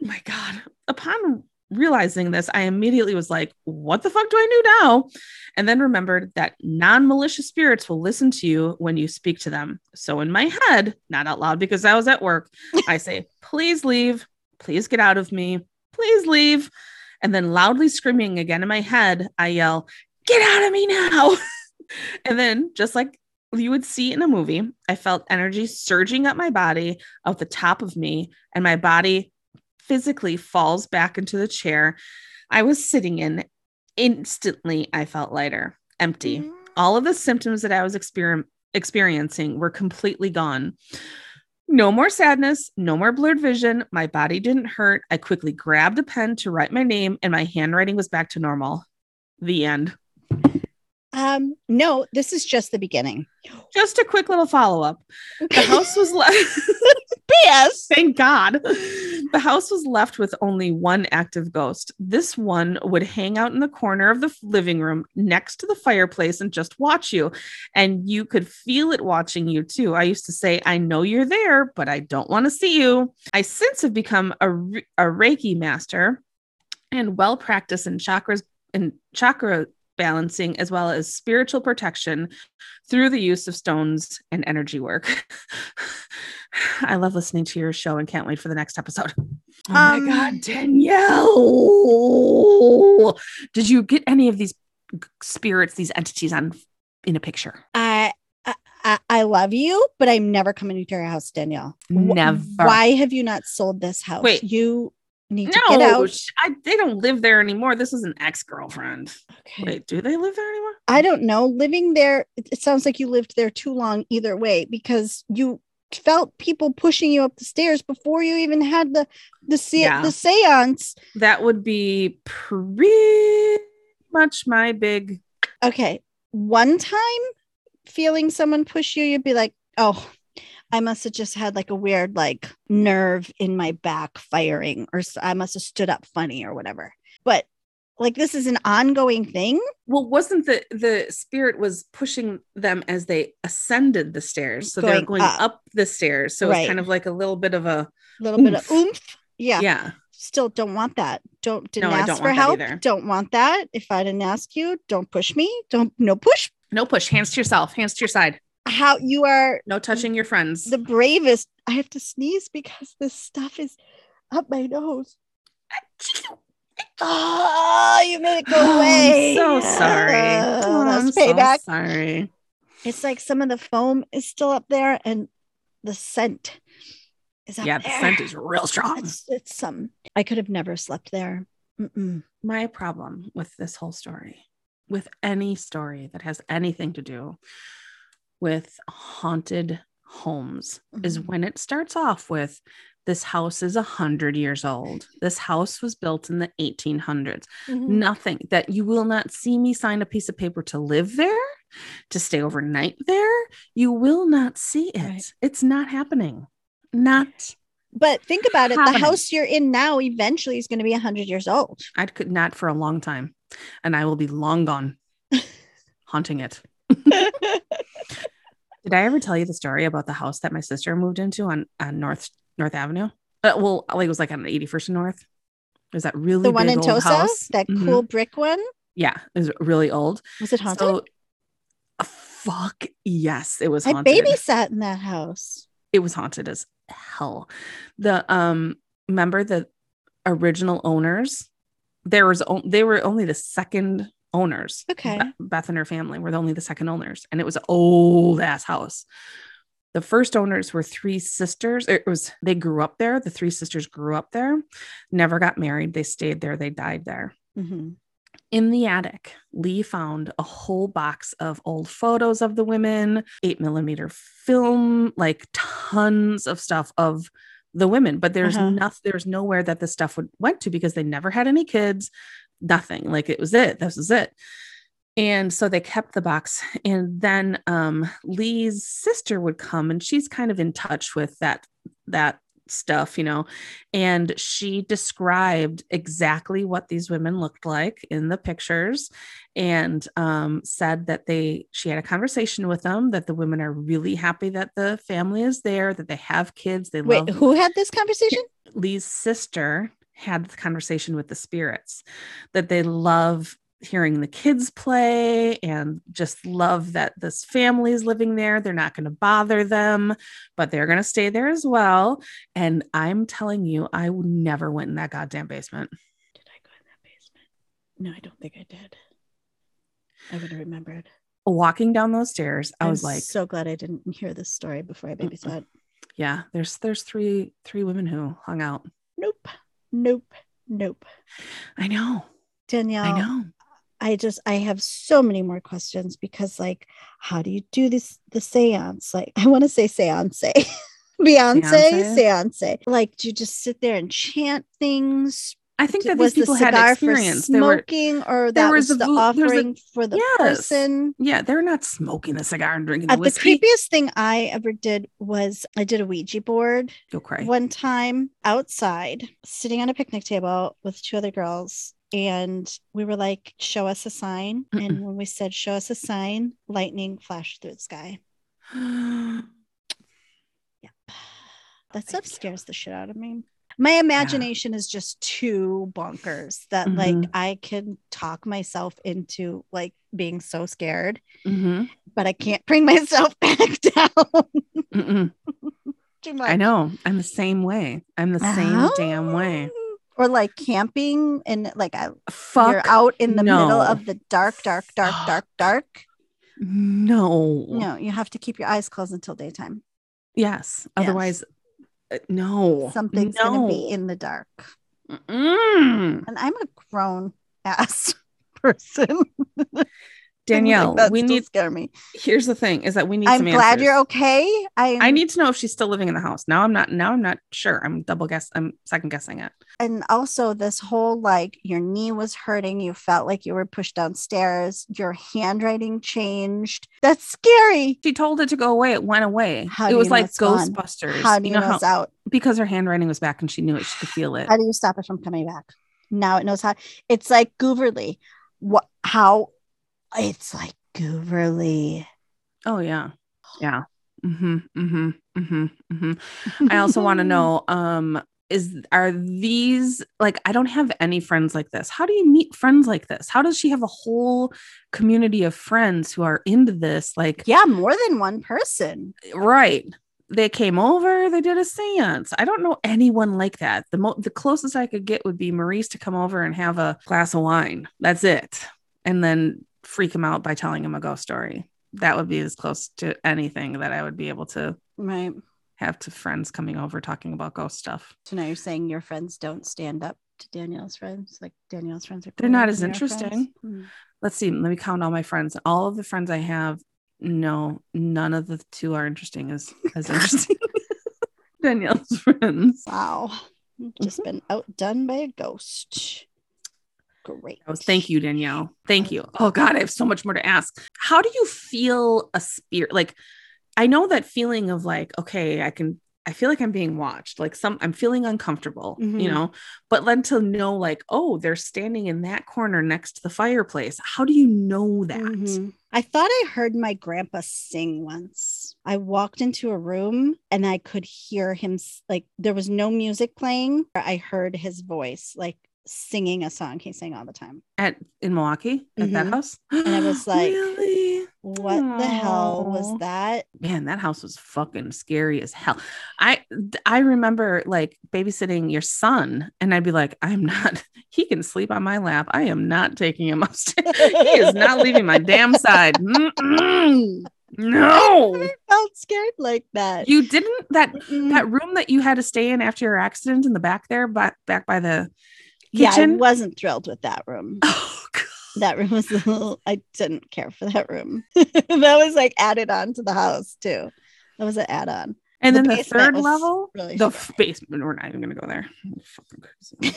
Oh my God. Upon realizing this, I immediately was like, what the fuck do I do now? And then remembered that non malicious spirits will listen to you when you speak to them. So in my head, not out loud because I was at work, I say, please leave. Please get out of me. Please leave. And then loudly screaming again in my head, I yell, get out of me now. <laughs> and then, just like you would see in a movie, I felt energy surging up my body, out the top of me, and my body physically falls back into the chair I was sitting in. Instantly, I felt lighter, empty. Mm. All of the symptoms that I was exper- experiencing were completely gone. No more sadness, no more blurred vision. My body didn't hurt. I quickly grabbed a pen to write my name, and my handwriting was back to normal. The end. Um, no, this is just the beginning. Just a quick little follow up. The house was left. <laughs> P.S. Thank God. The house was left with only one active ghost. This one would hang out in the corner of the living room next to the fireplace and just watch you. And you could feel it watching you too. I used to say, I know you're there, but I don't want to see you. I since have become a, a Reiki master and well practiced in chakras and chakra balancing as well as spiritual protection through the use of stones and energy work. <sighs> I love listening to your show and can't wait for the next episode. Oh Um, my God, Danielle. Did you get any of these spirits, these entities on in a picture? I, I I- I I love you, but I'm never coming to your house, Danielle. Never. Why have you not sold this house? Wait. you need to get No, out. I, they don't live there anymore. This is an ex girlfriend. Okay. Wait, do they live there anymore? I don't know. Living there, it, sounds like you lived there too long either way because you felt people pushing you up the stairs before you even had the the se- Yeah. the séance. That would be pretty much my big. Okay. One time feeling someone push you, you'd be like, "Oh, I must have just had like a weird like nerve in my back firing or I must have stood up funny or whatever." But like this is an ongoing thing. Well, wasn't the the spirit was pushing them as they ascended the stairs, so they're Going up. up. the stairs. So Right. it's kind of like a little bit of a little bit of Oomph. oomph. Yeah. yeah. still don't want that. Don't didn't No, I ask don't for want help. Don't want that. If I didn't ask you, don't push me. Don't no push. No push. Hands to yourself. Hands to your side. How you are No touching your friends. the bravest. I have to sneeze because this stuff is up my nose. Oh, you made it go Oh, away. I'm so sorry. Uh, Oh, I'm so payback. sorry. It's like some of the foam is still up there and the scent is up Yeah, the there. scent is real strong. It's, it's some. I could have never slept there. Mm-mm. my problem with this whole story, with any story that has anything to do with haunted homes, is Mhm. when it starts off with this house is a hundred years old. This house was built in the 1800s. Mhm. Nothing that you will not see me sign a piece of paper to live there, to stay overnight there. You will not see it. Right. It's not happening. Not. But think about it. The house you're in now eventually is going to be 100 years old. I could not for a long time, and I will be long gone <laughs> haunting it. <laughs> Did I ever tell you the story about the house that my sister moved into on, on North North Avenue? Uh, well, like it was like on 81st and North. It was that really the one in old Tosa, house. that Mhm. cool brick one. Yeah, it was really old. Was it haunted? So, uh, fuck yes, it was I haunted. babysat in that house. it was haunted as hell. The um, remember the original owners? There was o- they were only the second owners. Okay. Beth and her family were the only the second owners, and it was an old ass house. The first owners were three sisters. It was they grew up there. The three sisters grew up there, never got married. They stayed there. They died there. Mhm. In the attic, Lee found a whole box of old photos of the women, eight millimeter film, like tons of stuff of the women. But there's Uh-huh. nothing, there's nowhere that the stuff would went to because they never had any kids, nothing. Like it was it. This was it. And so they kept the box. And then um, Lee's sister would come and she's kind of in touch with that that stuff, you know. And she described exactly what these women looked like in the pictures and um, said that they she had a conversation with them that the women are really happy that the family is there, that they have kids, they Wait, love who had this conversation? Lee's sister had the conversation with the spirits that they love hearing the kids play and just love that this family is living there. They're not going to bother them, but they're going to stay there as well. And I'm telling you, I never went in that goddamn basement. Did I go in that basement? No, I don't think I did. I would have remembered. Walking down those stairs, I I'm was like, so glad I didn't hear this story before I babysat. yeah, there's there's three three women who hung out. Nope. Nope. Nope. I know. Danielle, I know. I just I have so many more questions because like how do you do this the seance? Like <laughs> I want to say seance. <laughs> Beyonce, Seance? seance. Like, do you just sit there and chant things? I think that was these people the had experience. for They were smoking, or there that was was, a the vo- there's a- offering for the Yes. person? yeah, they're not smoking the cigar and drinking the Uh, the whiskey. creepiest thing I ever did was I did a Ouija board You'll cry. one time outside, sitting on a picnic table with two other girls. And we were like, show us a sign. Mm-mm. And when we said, show us a sign, lightning flashed through the sky. <gasps> Yep, that stuff you. scares the shit out of me. My imagination is just too bonkers that like Mhm. I can talk myself into like being so scared, Mhm. but I can't bring <laughs> myself back down. <laughs> Too much. I know. I'm the same way. I'm the same damn way. Oh. Or like camping and like I, Fuck. you're out in the middle of the dark, dark, <sighs> dark, dark, dark. No. No, you have to keep your eyes closed until daytime. Yes. Otherwise, no. Something's no. gonna be in the dark. Mm. And I'm a grown ass <laughs> person. <laughs> Danielle, that we need. scare me. Here's the thing: is that we need. I'm glad answers. you're okay. I I need to know if she's still living in the house. Now I'm not. Now I'm not sure. I'm double guess. I'm second guessing it. and also this whole like your knee was hurting, you felt like you were pushed downstairs, your handwriting changed. That's scary. She told it to go away. It went away. How it was you like it's gone? Ghostbusters. How do you, know, know how out? because her handwriting was back and she knew it. She could feel it. How do you stop it from coming back? Now it knows how. It's like Gooverly. What? How? It's like Gooverly. Oh yeah, yeah. Mm-hmm. Mm-hmm. Mm-hmm. Mm-hmm. I also want to <laughs> know. Um, is are these like I don't have any friends like this. How do you meet friends like this? How does she have a whole community of friends who are into this? Like, Yeah, more than one person. right. They came over, they did a seance. I don't know anyone like that. The mo- the closest I could get would be Maurice to come over and have a glass of wine. That's it. And then freak him out by telling him a ghost story. That would be as close to anything that I would be able to Right. have to friends coming over talking about ghost stuff. So now you're saying your friends don't stand up to Danielle's friends? Like Danielle's friends are They're not as than your friends? interesting. Hmm. Let's see. Let me count all my friends. All of the friends I have, no, none of the two are interesting as as interesting. <laughs> Danielle's friends. Wow. Just Mm-hmm. been outdone by a ghost. Great. Oh, thank you, Danielle. Thank you. Oh God, I have so much more to ask. How do you feel a spirit? Like, I know that feeling of like, okay, I can. I feel like I'm being watched. Like some, I'm feeling uncomfortable, you Mhm. know. But then to know, like, oh, they're standing in that corner next to the fireplace. How do you know that? Mhm. I thought I heard my grandpa sing once. I walked into a room and I could hear him, like, there was no music playing. I heard his voice, like, singing a song he sang all the time. At in Milwaukee at that Mhm. house, <gasps> And I was like, really, What the hell was that? man, that house was fucking scary as hell. I I remember like babysitting your son, and I'd be like, I'm not. <laughs> He can sleep on my lap. I am not taking him <laughs> upstairs. he is not leaving my damn <laughs> side. Mm-mm. No, I felt scared like that. you didn't. That Mm-mm. that room that you had to stay in after your accident in the back there, but back by the yeah, I wasn't thrilled with that room. <laughs> Oh god. That room was a little, I didn't care for that room. <laughs> that was like added on to the house too. That was an add on. And The then the third level, really the <laughs> scary. basement. We're not even gonna go there. Fucking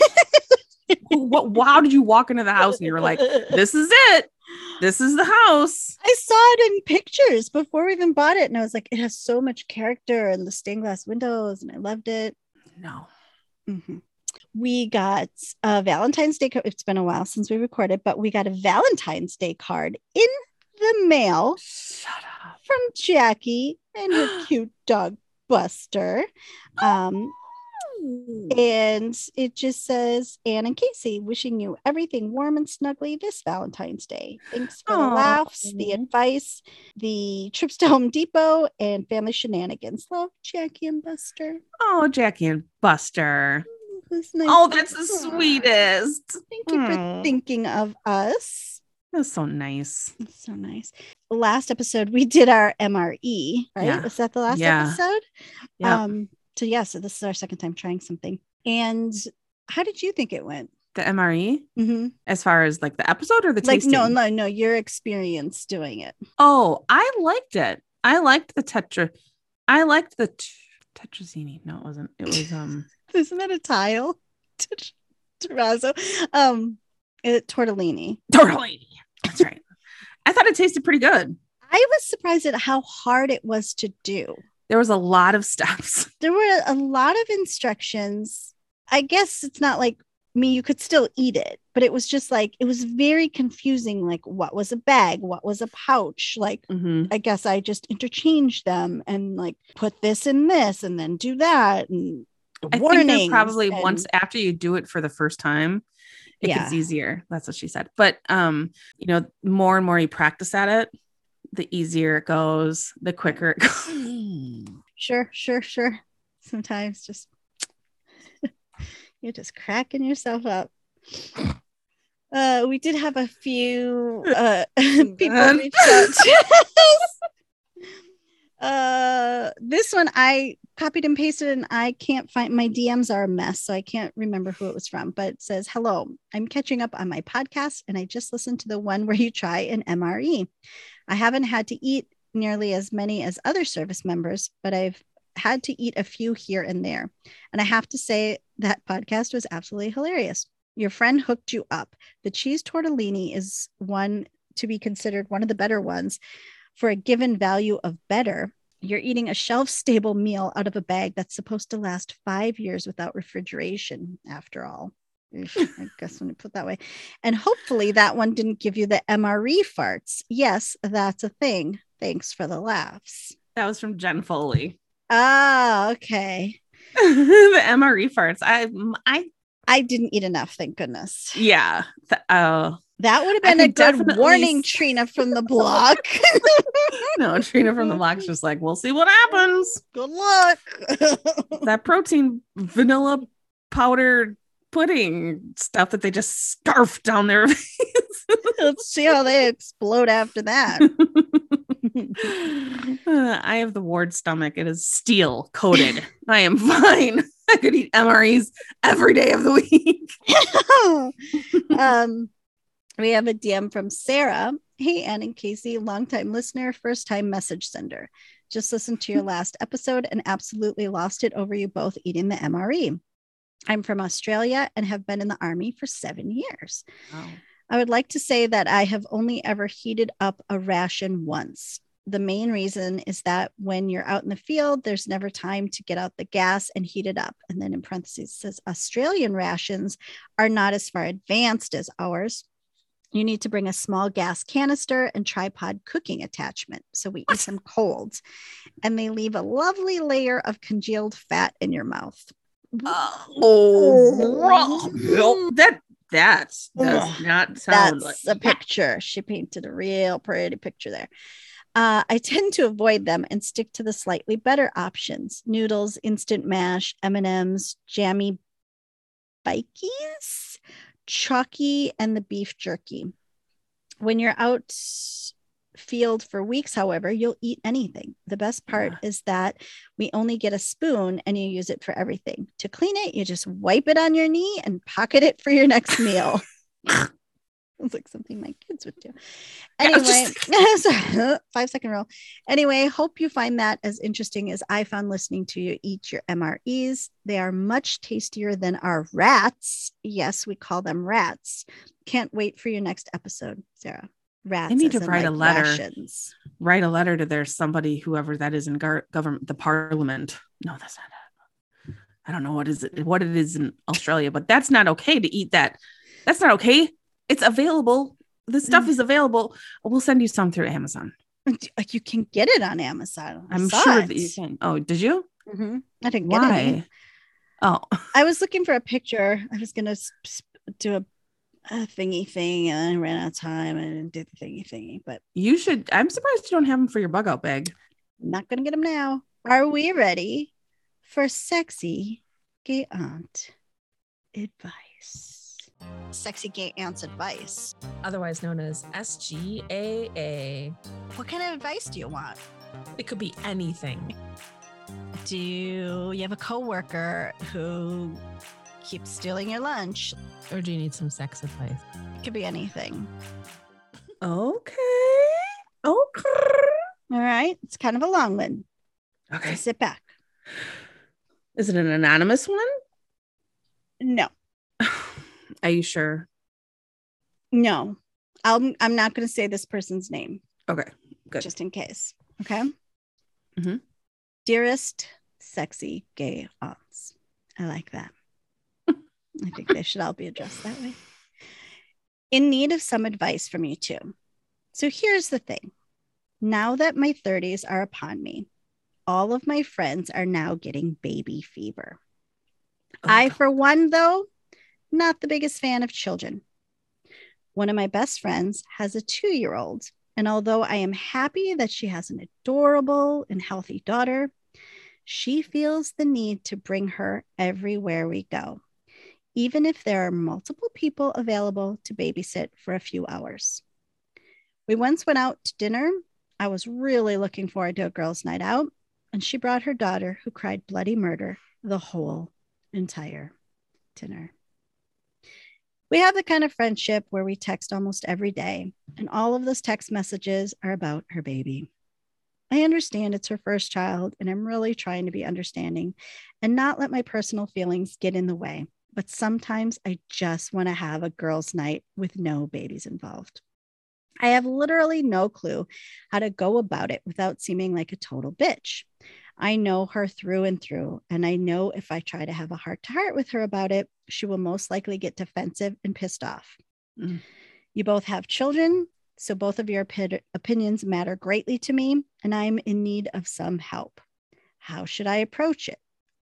what? How did you walk into the house and you were like, "This is it. This is the house." I saw it in pictures before we even bought it. And I was like, it has so much character and the stained glass windows, and I loved it. No. Mhm. We got a Valentine's Day. co- It's been a while since we recorded, but we got a Valentine's Day card in the mail from Jackie and her <gasps> cute dog Buster. Um, and it just says Anne and Casey wishing you everything warm and snuggly this Valentine's Day. Thanks for the laughs, the advice, the trips to Home Depot, and family shenanigans. Love Jackie and Buster. Oh, Jackie and Buster. It was nice Oh, that's the sweetest. Thank you for thinking of us. That's so nice. That's so nice. Last episode we did our MRE, right? Yeah. Was that the last Yeah. episode? Yeah. Um, so yeah, so this is our second time trying something. And how did you think it went? the MRE, Mhm. as far as like the episode or the Like tasting. no, no, no, your experience doing it. Oh, I liked it. I liked the tetra. I liked the t- tetrazzini. No, it wasn't. It was um. Isn't that a tile? <laughs> Terrazzo. Um it, tortellini. tortellini. That's right. I thought it tasted pretty good. I was surprised at how hard it was to do. There was a lot of steps. <laughs> There were a lot of instructions. I guess it's not like me, you could still eat it, but it was just like it was very confusing. Like, what was a bag? What was a pouch? Like, Mhm. I guess I just interchanged them and like put this in this and then do that and I think warnings. there's probably and- once after you do it for the first time, it gets easier. That's what she said. But um, you know, more and more you practice at it, the easier it goes, the quicker it <laughs> goes. <gasps> Sure, sure, sure. Sometimes just <laughs> you're just cracking yourself up. Uh, we did have a few uh, <laughs> people reach out to us. Uh, this one I copied and pasted, and I can't find my DMs are a mess, so I can't remember who it was from. But it says, "Hello, I'm catching up on my podcast, and I just listened to the one where you try an MRE. I haven't had to eat nearly as many as other service members, but I've had to eat a few here and there. And I have to say that podcast was absolutely hilarious. Your friend hooked you up. The cheese tortellini is one to be considered one of the better ones for a given value of better. You're eating a shelf stable meal out of a bag that's supposed to last five years without refrigeration, after all. I guess when you put that way. And hopefully that one didn't give you the MRE farts. Yes, that's a thing. Thanks for the laughs. That was from Jen Foley. Ah, okay. <laughs> the MRE farts. I I I didn't eat enough, thank goodness. yeah. Th- Oh That would have been a good warning, <laughs> <laughs> Trina from the block. no, Trina from the block's just like, we'll see what happens. good luck. <laughs> That protein vanilla powder pudding stuff that they just scarf down their face. Let's see how they explode after that. Uh, I have the ward stomach. It is steel coated. I am fine. I could eat MREs every day of the week. um, we have a DM from Sarah. Hey, Ann and Casey, longtime listener, first time message sender. Just listened to your <laughs> last episode and absolutely lost it over you both eating the MRE. I'm from Australia and have been in the army for seven years. I would like to say that I have only ever heated up a ration once. The main reason is that when you're out in the field, there's never time to get out the gas and heat it up. And then in parentheses, it says Australian rations are not as far advanced as ours. You need to bring a small gas canister and tripod cooking attachment. So we eat them cold and they leave a lovely layer of congealed fat in your mouth. Oh, bro. that that does not sound like That's a picture. She painted a real pretty picture there. Uh, I tend to avoid them and stick to the slightly better options: noodles, instant mash, M and M's, jammy bikies, chalky, and the beef jerky. When you're out field for weeks, however, you'll eat anything. The best part is that we only get a spoon and you use it for everything. To clean it, you just wipe it on your knee and pocket it for your next meal. <laughs> <laughs> It's like something my kids would do. Yeah, I was Anyway, <laughs> sorry, <laughs> five second rule. Anyway, hope you find that as interesting as I found listening to you eat your MREs. They are much tastier than our rats. Yes, we call them rats. Can't wait for your next episode, Sarah. Rats. need to write a letter. rations. write a letter to their somebody, whoever that is in gar- government, the parliament. No, that's not it. I don't know what is it, what it is in Australia, but that's not okay to eat that. That's not okay. It's available. The stuff Mm. is available. We'll send you some through Amazon. Like you can get it on Amazon. I I'm sure it. that you can. Oh, did you? Mhm. I didn't get. Why? Oh, I was looking for a picture. I was gonna do a, a thingy thing, and I ran out of time and didn't do the thingy thingy. But you should. I'm surprised you don't have them for your bug out bag. I'm not gonna get them now. Are we ready for sexy gay aunt advice? Sexy gay aunt's advice. otherwise known as SGAA. What kind of advice do you want? It could be anything. Do you have a coworker who keeps stealing your lunch? Or do you need some sex advice? It could be anything. Okay. Okay. All right. It's kind of a long one. So Okay. sit back. Is it an anonymous one? No, Are you sure? no. I'm, I'm not going to say this person's name Okay. Good. just in case. Okay. Mhm. Dearest sexy gay aunts. I like that. <laughs> I think they should all be addressed that way. In need of some advice from you too. So here's the thing now that my 30s are upon me, all of my friends are now getting baby fever. Oh, I, God. for one, though, not the biggest fan of children. One of my best friends has a two year old, and although I am happy that she has an adorable and healthy daughter, she feels the need to bring her everywhere we go. even if there are multiple people available to babysit for a few hours. We once went out to dinner. I was really looking forward to a girls' night out, and she brought her daughter, who cried bloody murder the whole entire dinner. We have the kind of friendship where we text almost every day, and all of those text messages are about her baby. I understand it's her first child, and I'm really trying to be understanding and not let my personal feelings get in the way. But sometimes I just want to have a girls' night with no babies involved. I have literally no clue how to go about it without seeming like a total bitch. I know her through and through, and I know if I try to have a heart to heart with her about it, she will most likely get defensive and pissed off. Mm. You both have children, so both of your opi- opinions matter greatly to me, and I'm in need of some help. How should I approach it?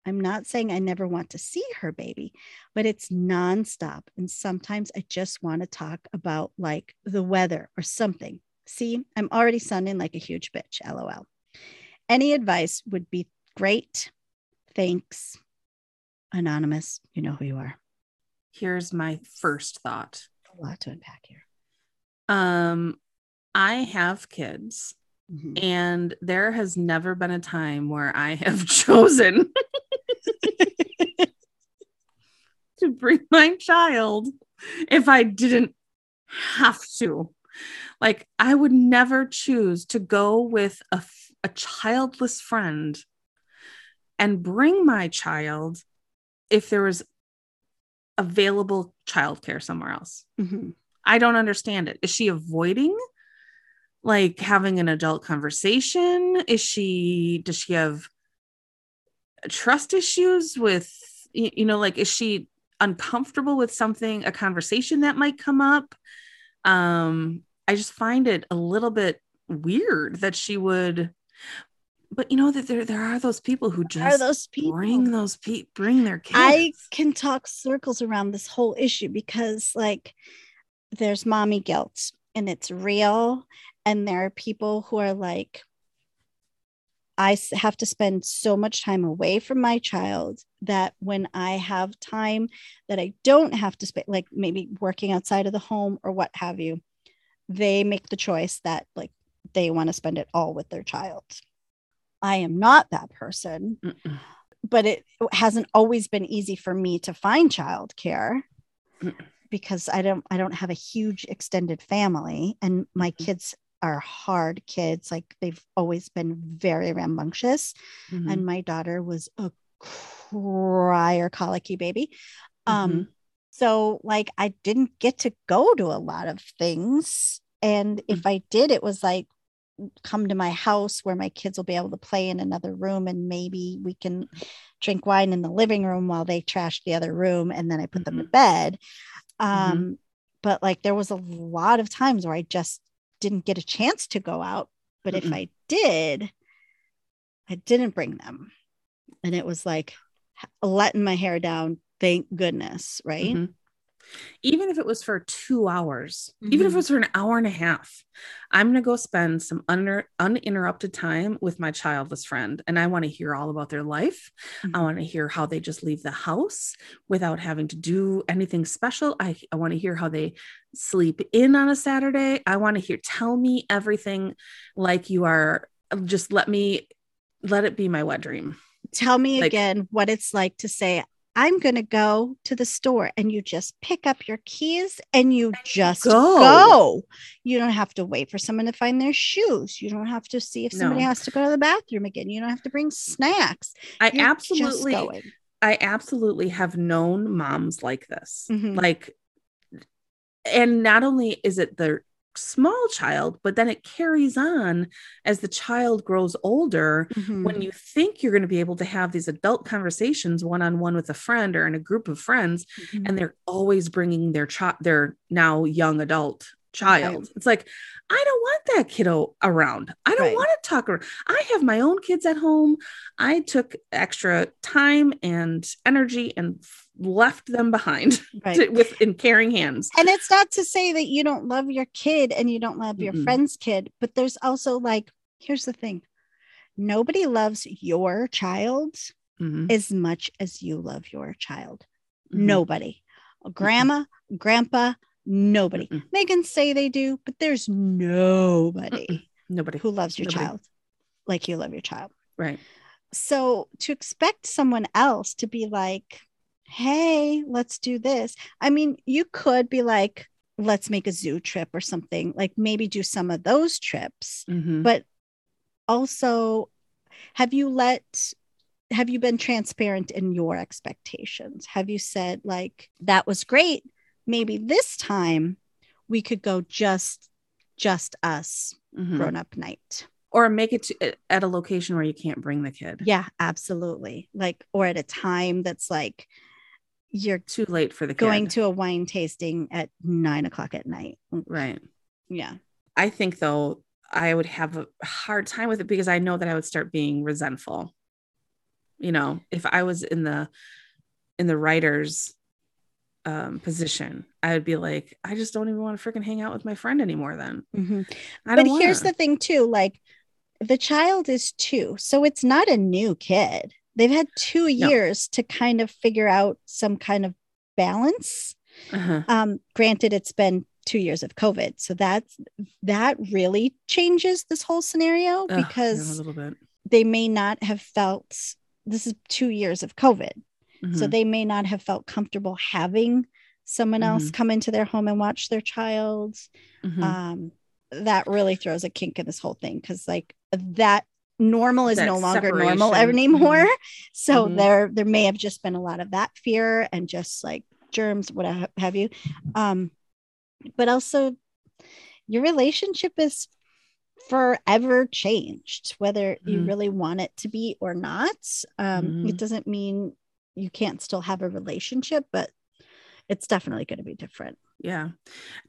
I'm not saying I never want to see her baby, but it's nonstop. And sometimes I just want to talk about like the weather or something. See, I'm already sounding like a huge bitch. LOL. Any advice would be great. Thanks. Anonymous, you know who you are. Here's my first thought. A lot to unpack here. Um, I have kids, Mhm. and there has never been a time where I <laughs> have chosen <laughs> to bring my child if I didn't have to. Like, I would never choose to go with a, a childless friend and bring my child if there was available childcare somewhere else. Mhm. I don't understand it. Is she avoiding like having an adult conversation? Is she does she have trust issues with you know like is she uncomfortable with something a conversation that might come up? Um I just find it a little bit weird that she would but you know that there there are those people who just those people? bring those people bring their kids. I can talk circles around this whole issue because, like, there's mommy guilt and it's real. And there are people who are like, I have to spend so much time away from my child that when I have time that I don't have to spend, like maybe working outside of the home or what have you, they make the choice that, like, they want to spend it all with their child. I am not that person Mm-mm. but it hasn't always been easy for me to find childcare because I don't I don't have a huge extended family and my kids are hard kids like they've always been very rambunctious Mhm. and my daughter was a crier colicky baby um Mhm. so like I didn't get to go to a lot of things and if I did it was like come to my house where my kids will be able to play in another room and maybe we can drink wine in the living room while they trash the other room and then I put them to bed. Um, but like there was a lot of times where I just didn't get a chance to go out. But if Mm-mm. I did, I didn't bring them. And it was like letting my hair down. Thank goodness. Right. Mhm. Even if it was for two hours, even if it was for an hour and a half, I'm going to go spend some uninterrupted time with my childless friend. And I want to hear all about their life. I Mhm. want to hear how they just leave the house without having to do anything special. I, I want to hear how they sleep in on a Saturday. I want to hear, tell me everything like you are. Just let me, let it be my wet dream. tell me Like- again what it's like to say i'm going to go to the store and you just pick up your keys and you just go. go. you don't have to wait for someone to find their shoes you don't have to see if somebody No. has to go to the bathroom again you don't have to bring snacks I You're absolutely. I absolutely have known moms like this. Mhm. Like, and not only is it the small child, but then it carries on as the child grows older. Mhm. When you think you're going to be able to have these adult conversations one on one with a friend or in a group of friends, Mhm. and they're always bringing their child, their now young adult child. It's like, I don't want that kiddo around. I don't Right. want to talk around. I have my own kids at home. I took extra time and energy and f- left them behind <laughs> Right. to- with in caring hands. and it's not to say that you don't love your kid and you don't love your Mm-mm. friend's kid but there's also like here's the thing nobody loves your child Mhm. as much as you love your child. Mhm. Nobody. Grandma, grandpa, nobody. Mm-mm. They can say they do, but there's nobody Nobody. who loves your Nobody. child like you love your child. Right. So to expect someone else to be like, hey, let's do this. I mean, you could be like, let's make a zoo trip or something, like maybe do some of those trips. Mhm. But also, have you let, have you been transparent in your expectations? Have you said, like, that was great. Maybe this time we could go just, just us Mhm. grown up night. Or make it to, at a location where you can't bring the kid. Yeah, absolutely. Like, or at a time that's like you're Too late for the going kid. to a wine tasting at nine o'clock at night. right. Yeah. I think though I would have a hard time with it because I know that I would start being resentful. You know, if I was in the in the writer's um, position, I would be like, I just don't even want to freaking hang out with my friend anymore. Then Mhm. I But don't here's wanna. the thing, too like the child is two. So it's not a new kid. They've had two No. years to kind of figure out some kind of balance. Uh-huh. Um, granted, it's been two years of COVID. So that's that really changes this whole scenario yeah, because a little bit. they may not have felt this is two years of COVID. So Mhm. they may not have felt comfortable having someone else Mm-hmm. come into their home and watch their child. Mhm. Um, that really throws a kink in this whole thing because like that normal is That no longer normal separation. anymore. <laughs> So Mhm. there there may have just been a lot of that fear and just like germs, what have you. Um, but also your relationship is forever changed, whether you Mhm. really want it to be or not. Um, It Mhm. doesn't mean you can't still have a relationship, but it's definitely going to be different. yeah.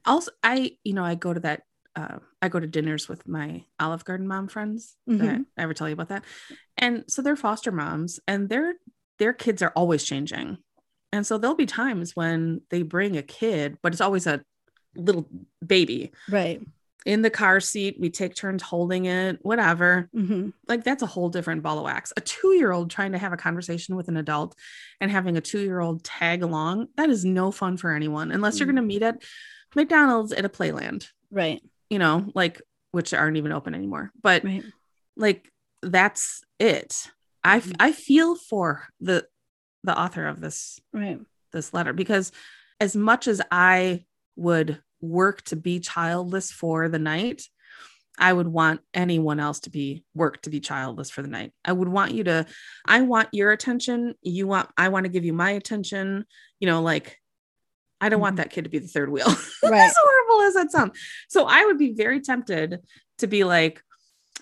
Also i you know i go to that uh, i go to dinners with my olive garden mom friends Did I ever tell you about that. And so they're foster moms and their their kids are always changing. And so there'll be times when they bring a kid but it's always a little baby. Right. In the car seat we take turns holding it whatever hmm like that's a whole different ball of wax. A two year old trying to have a conversation with an adult and having a two year old tag along, that is no fun for anyone unless you're Mm. going to meet at McDonald's at a playland, Right. you know, like which aren't even open anymore. But Right. like that's it. I, f- Mhm. I feel for the the author of this Right. this letter because as much as I would work to be childless for the night, I would want anyone else to be work to be childless for the night. I would want you to, I want your attention. You want, I want to give you my attention. You know, like I don't want Mhm. that kid to be the third wheel. <laughs> Right. as horrible as that sounds. So I would be very tempted to be like,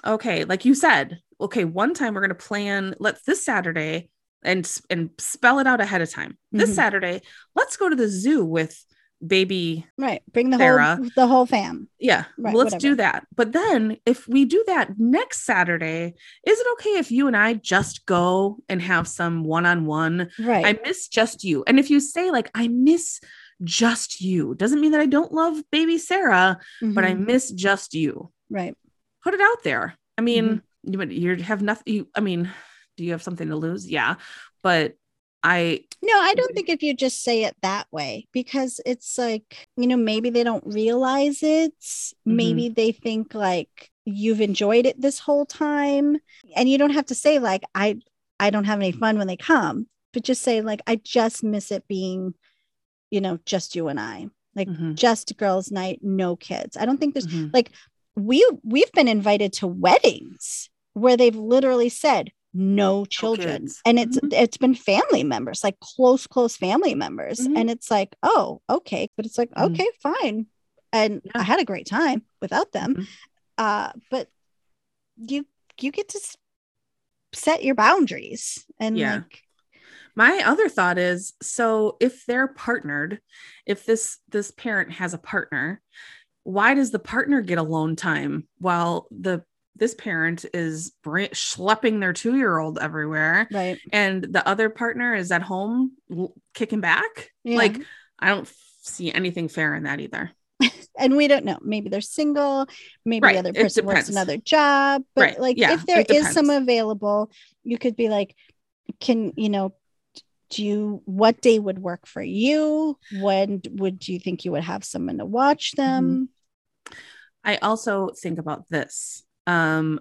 okay, like you said, okay, one time we're going to plan, let's this Saturday and and spell it out ahead of time. This Mhm. Saturday, let's go to the zoo with baby Right. Bring the Sarah. whole the whole fam. yeah, Right, let's whatever. do that. But then if we do that next Saturday, is it okay if you and I just go and have some one-on-one? Right. I miss just you. And if you say like I miss just you, doesn't mean that I don't love baby Sarah, but I Mhm. miss just you. right. Put it out there. I mean, Mm-hmm. you you have nothing you, I mean, do you have something to lose? Yeah. But I No, I don't think if you just say it that way, because it's like, you know, maybe they don't realize it. Mm-hmm. Maybe they think like you've enjoyed it this whole time. And you don't have to say like I I don't have any fun when they come, but just say like I just miss it being, you know, just you and I. Like Mhm, just girls night, no kids. I don't think there's mhm. we we've been invited to weddings where they've literally said no children kids. and it's Mhm. it's been family members like close close family members Mhm. and it's like oh okay but it's like Mhm. okay fine and Yeah. i had a great time without them Mhm. uh but you you get to s- set your boundaries and Yeah. like My other thought is so if they're partnered, if this this parent has a partner, why does the partner get alone time while the this parent is br- schlepping their 2-year-old everywhere. Right. And the other partner is at home l- kicking back? Yeah. Like I don't f- see anything fair in that either. <laughs> and we don't know. Maybe they're single. Maybe Right, the other person works another job. But Right, like yeah, if there is some available you could be like can you know do you what day would work for you? When would you think you would have someone to watch mm-hmm. them? I also think about this. Um,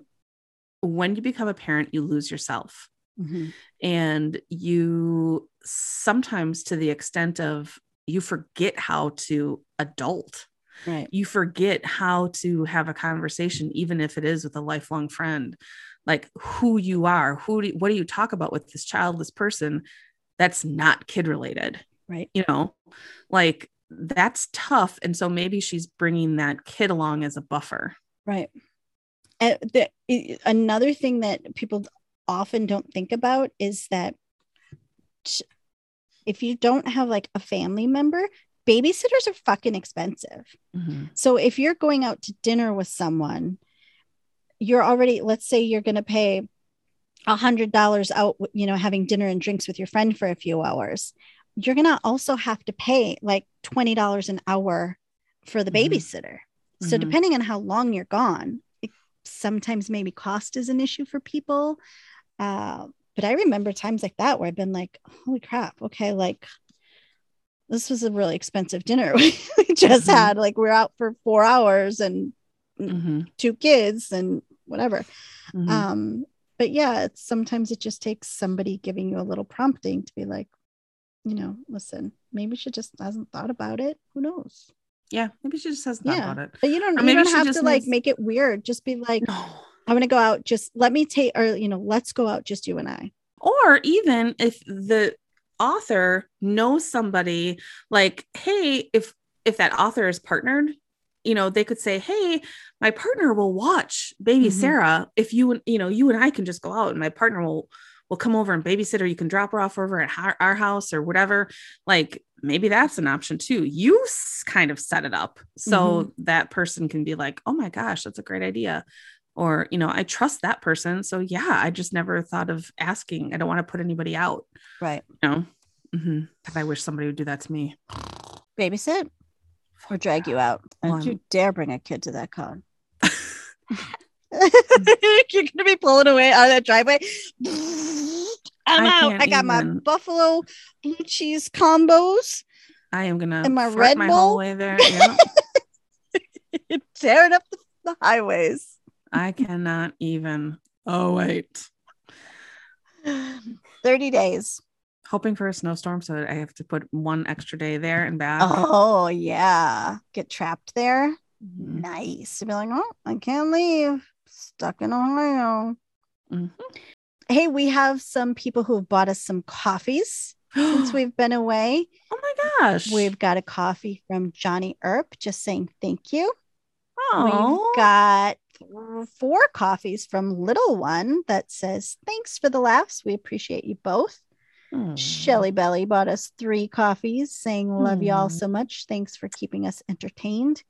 when you become a parent, you lose yourself. Mhm. And you sometimes, to the extent of you forget how to adult, right. You forget how to have a conversation, even if it is with a lifelong friend, like who you are, who do, what do you talk about with this child, this person that's not kid related? Right. You know like that's tough. And so maybe she's bringing that kid along as a buffer. Right. And the, another thing that people often don't think about is that if you don't have like a family member, babysitters are fucking expensive. So if you're going out to dinner with someone, you're already, let's say you're going to pay a hundred dollars out, you know, having dinner and drinks with your friend for a few hours. You're going to also have to pay like $20 an hour for the Mhm. babysitter. So Mhm. depending on how long you're gone, sometimes maybe cost is an issue for people. Uh, but I remember times like that where I've been like, holy crap, okay, like this was a really expensive dinner <laughs> we just Mhm. had. Like we're out for four hours and Mhm. two kids and whatever. Mhm. Um, but yeah, it's sometimes it just takes somebody giving you a little prompting to be like, you know, listen, maybe she just hasn't thought about it. Who knows? Yeah maybe she just hasn't thought Yeah. about it But you don't, Or you don't have to just like make it weird. Just be like, no I'm gonna go out. Just let me take, or you know, let's go out, just you and I. or even if the author knows somebody like hey if if that author is partnered you know they could say hey my partner will watch baby Mhm. sarah if you and you know you and i can just go out and my partner will will come over and babysit or you can drop her off over at our, our house or whatever. Like maybe that's an option too. You kind of set it up so that person can be like oh my gosh that's a great idea. Or you know i trust that person. So yeah i just never thought of asking. I don't want to put anybody out Right. you know? Hmm but i wish somebody would do that to me. Babysit or drag you out. Don't you dare bring a kid to that con. <laughs> <laughs> You're gonna be pulling away out of that driveway. I'm I out. I got my buffalo blue cheese combos i am gonna And my Red my whole way there yeah. <laughs> tearing up the, the highways. i cannot even oh wait <sighs> 30 days. hoping for a snowstorm so that i have to put one extra day there and back Oh yeah. Get trapped there. Mhm. Nice. To be like, oh, I can't leave. Stuck in Ohio. Mhm. Hey, we have some people who have bought us some coffees <gasps> since we've been away. oh my gosh We've got a coffee from Johnny Earp, just saying thank you. Oh. We've got four coffees from Little One that says thanks for the laughs. We appreciate you both. Hmm. Shelly Belly bought us three coffees saying love y'all Hmm. so much. Thanks for keeping us entertained.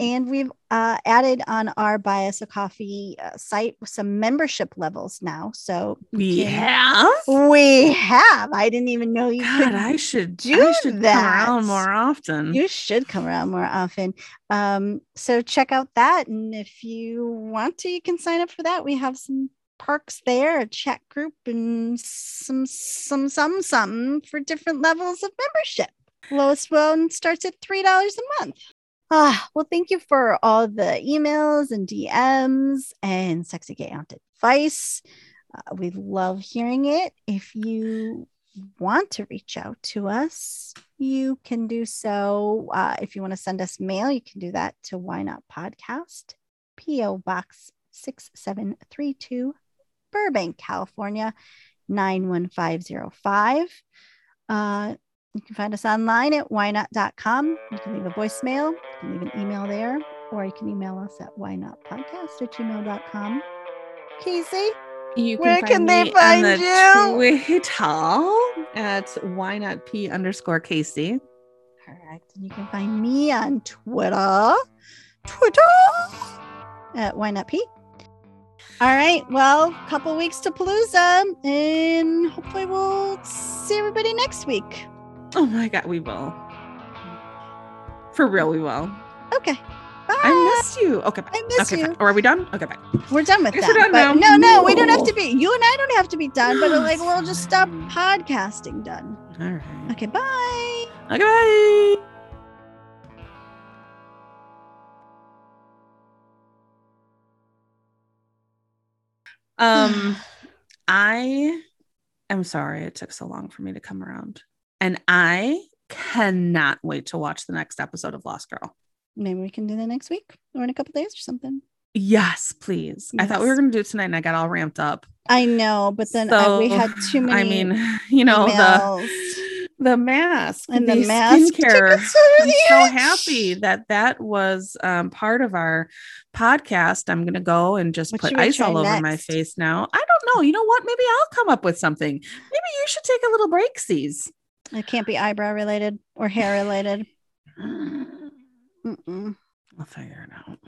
And we've uh, added on our Bias a Coffee uh, site some membership levels now. So we can- have we have. I didn't even know you God, could I should do I should come that. around more often. You should come around more often. Um, so check out that. And if you want to, you can sign up for that. We have some perks there, a chat group, and some some some some for different levels of membership. Lowest one starts at three dollars a month. Ah, well, thank you for all the emails and DMs and sexy gay aunt advice. Uh, we love hearing it. If you want to reach out to us, you can do so. Uh, if you want to send us mail, you can do that to Why Not Podcast, P.O. Box 6732, Burbank, California, 91505. Uh, you can find us online at whynot.com. You can leave a voicemail, you can leave an email there, or you can email us at whynotpodcast at gmail.com. Casey, You Where find can they find you? Twitter at why not p underscore Casey. Correct. And you can find me on Twitter. Twitter at Why Not Pete. All right. Well, couple weeks to Palooza, and hopefully we'll see everybody next week. Oh my god, we will. For real, we will. Okay. Bye. I missed you. Okay, bye. I miss okay, you. Or are we done? Okay, bye. We're done with that. done but no, no, we don't have to be. You and I don't have to be done, but like we'll just stop podcasting done. All right. Okay, bye. Okay, bye. <sighs> Um, I am sorry it took so long for me to come around, and I cannot wait to watch the next episode of Lost Girl. Maybe we can do that next week or in a couple days or something. Yes, please. I thought we were going to do it tonight, and I got all ramped up. I know, but then I, we had too many. I mean, <laughs> you know emails. the the mask and the the mask skincare. I'm so happy that that was um, part of our podcast. I'm gonna go and just What put ice all over my face now. I don't know. You know what? Maybe I'll come up with something. Maybe you should take a little break, C's. It can't be eyebrow related or hair related. <sighs> Mm-mm. I'll figure it out.